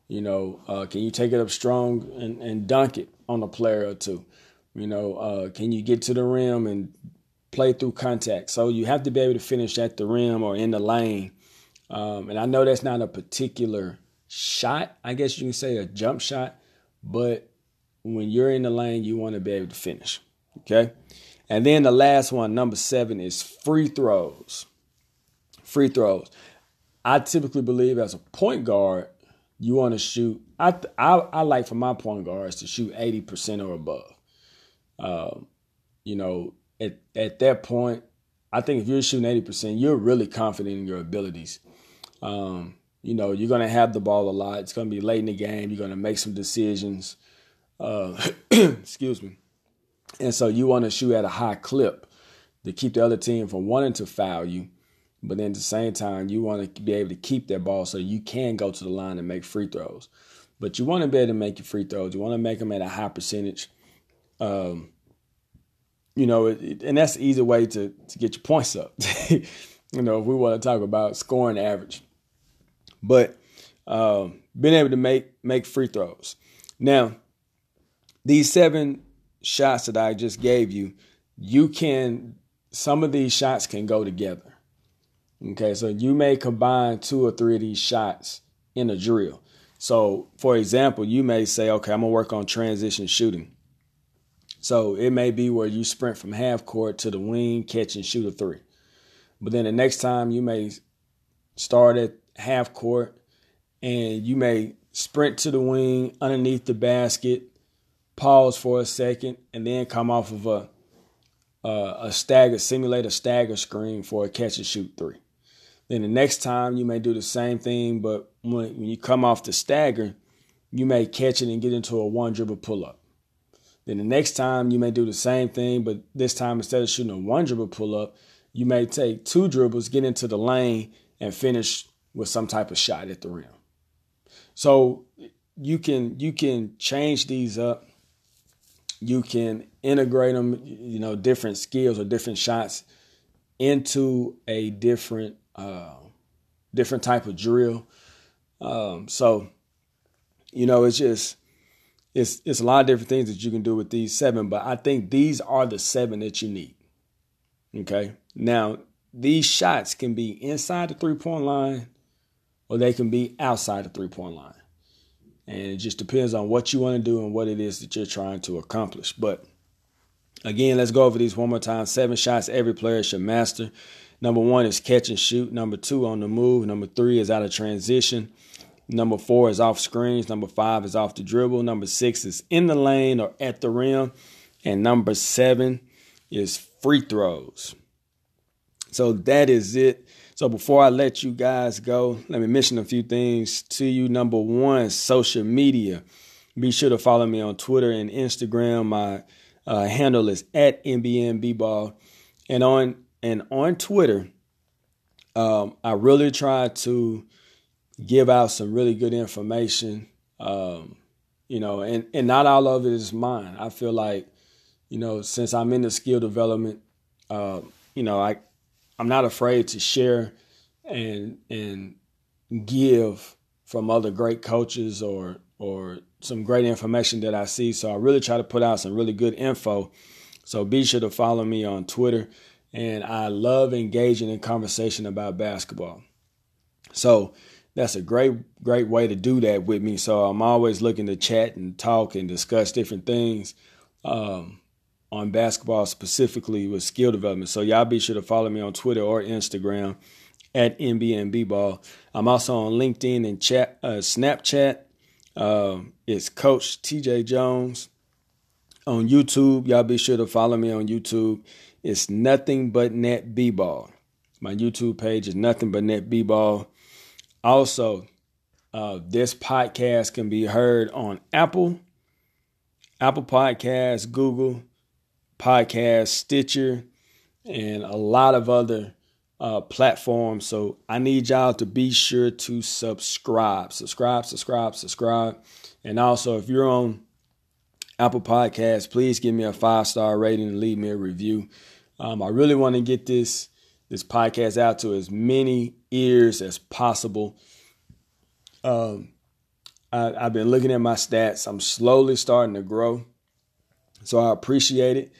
You know, uh, can you take it up strong and, and dunk it on a player or two? You know, uh, can you get to the rim and play through contact? So you have to be able to finish at the rim or in the lane. Um, and I know that's not a particular shot, I guess you can say a jump shot, but when you're in the lane, you want to be able to finish. Okay. And then the last one, number seven, is free throws. Free throws. I typically believe as a point guard, you want to shoot. I, I, I like for my point guards to shoot 80% or above. Um, you know, at, at that point, I think if you're shooting 80%, you're really confident in your abilities. Um, you know, you're going to have the ball a lot. It's going to be late in the game. You're going to make some decisions. Uh, (clears throat) excuse me. And so you want to shoot at a high clip to keep the other team from wanting to foul you. But then at the same time, you want to be able to keep that ball so you can go to the line and make free throws. But you want to be able to make your free throws. You want to make them at a high percentage. Um, you know, it, it, and that's the easy way to, to get your points up. (laughs) you know, if we want to talk about scoring average. But um, being able to make make free throws. Now, these seven shots that I just gave you, you can some of these shots can go together. Okay, so you may combine two or three of these shots in a drill. So, for example, you may say, okay, I'm gonna work on transition shooting. So it may be where you sprint from half court to the wing, catch and shoot a three. But then the next time you may start at half court and you may sprint to the wing underneath the basket, pause for a second, and then come off of a a stagger, simulate a stagger screen for a catch and shoot three. Then the next time you may do the same thing, but when, when you come off the stagger, you may catch it and get into a one dribble pull up. Then the next time you may do the same thing, but this time instead of shooting a one dribble pull up, you may take two dribbles, get into the lane, and finish with some type of shot at the rim. So you can you can change these up. You can integrate them, you know, different skills or different shots into a different uh, different type of drill. Um, so, you know, it's just it's it's a lot of different things that you can do with these seven, but I think these are the seven that you need. Okay. Now, these shots can be inside the three point line or they can be outside the three point line. And it just depends on what you want to do and what it is that you're trying to accomplish. But again, let's go over these one more time. Seven shots every player should master. Number one is catch and shoot. Number two, on the move. Number three is out of transition. Number four is off screens. Number five is off the dribble. Number six is in the lane or at the rim. And number seven is free throws. So that is it. So before I let you guys go, let me mention a few things to you. Number one, social media. Be sure to follow me on Twitter and Instagram. My uh, handle is at NBNBball. And on and on Twitter, um, I really try to give out some really good information. Um, you know, and, and not all of it is mine. I feel like, you know, since I'm in the skill development, uh, you know, I I'm not afraid to share and and give from other great coaches or or some great information that I see. So I really try to put out some really good info. So be sure to follow me on Twitter and I love engaging in conversation about basketball. So that's a great, great way to do that with me. So I'm always looking to chat and talk and discuss different things um, on basketball, specifically with skill development. So y'all be sure to follow me on Twitter or Instagram at NBNB Ball. I'm also on LinkedIn and chat, uh, Snapchat. Uh, it's Coach TJ Jones. On YouTube, y'all be sure to follow me on YouTube. It's nothing but net b ball. My YouTube page is nothing but net b-ball. Also, uh, this podcast can be heard on Apple, Apple Podcasts, Google Podcast, Stitcher, and a lot of other uh, platforms. So I need y'all to be sure to subscribe, subscribe, subscribe, subscribe. And also, if you're on Apple Podcasts, please give me a five star rating and leave me a review. Um, I really want to get this this podcast out to as many ears as possible. Um, I, I've been looking at my stats. I'm slowly starting to grow, so I appreciate it.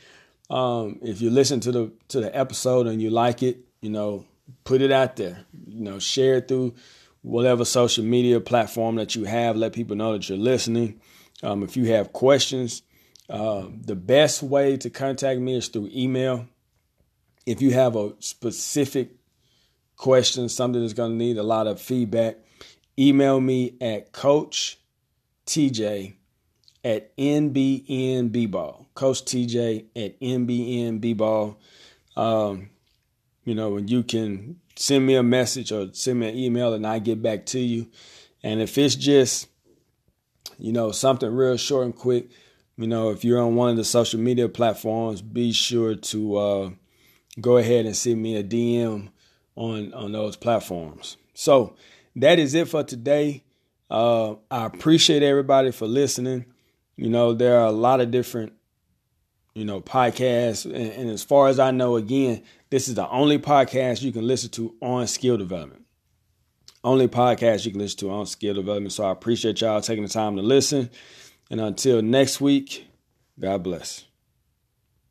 Um, if you listen to the to the episode and you like it, you know, put it out there. You know, share it through whatever social media platform that you have. Let people know that you're listening. Um, if you have questions, uh, the best way to contact me is through email. If you have a specific question, something that's going to need a lot of feedback, email me at coach At NBNBball. Coach TJ at NBNBball. Um, you know, and you can send me a message or send me an email and I get back to you. And if it's just, you know, something real short and quick, you know, if you're on one of the social media platforms, be sure to uh, go ahead and send me a DM on on those platforms. So that is it for today. Uh, I appreciate everybody for listening. You know, there are a lot of different you know, podcasts. And, and, as far as I know, again, this is the only podcast you can listen to on skill development. Only podcast you can listen to on skill development. So I appreciate y'all taking the time to listen. And until next week, God bless.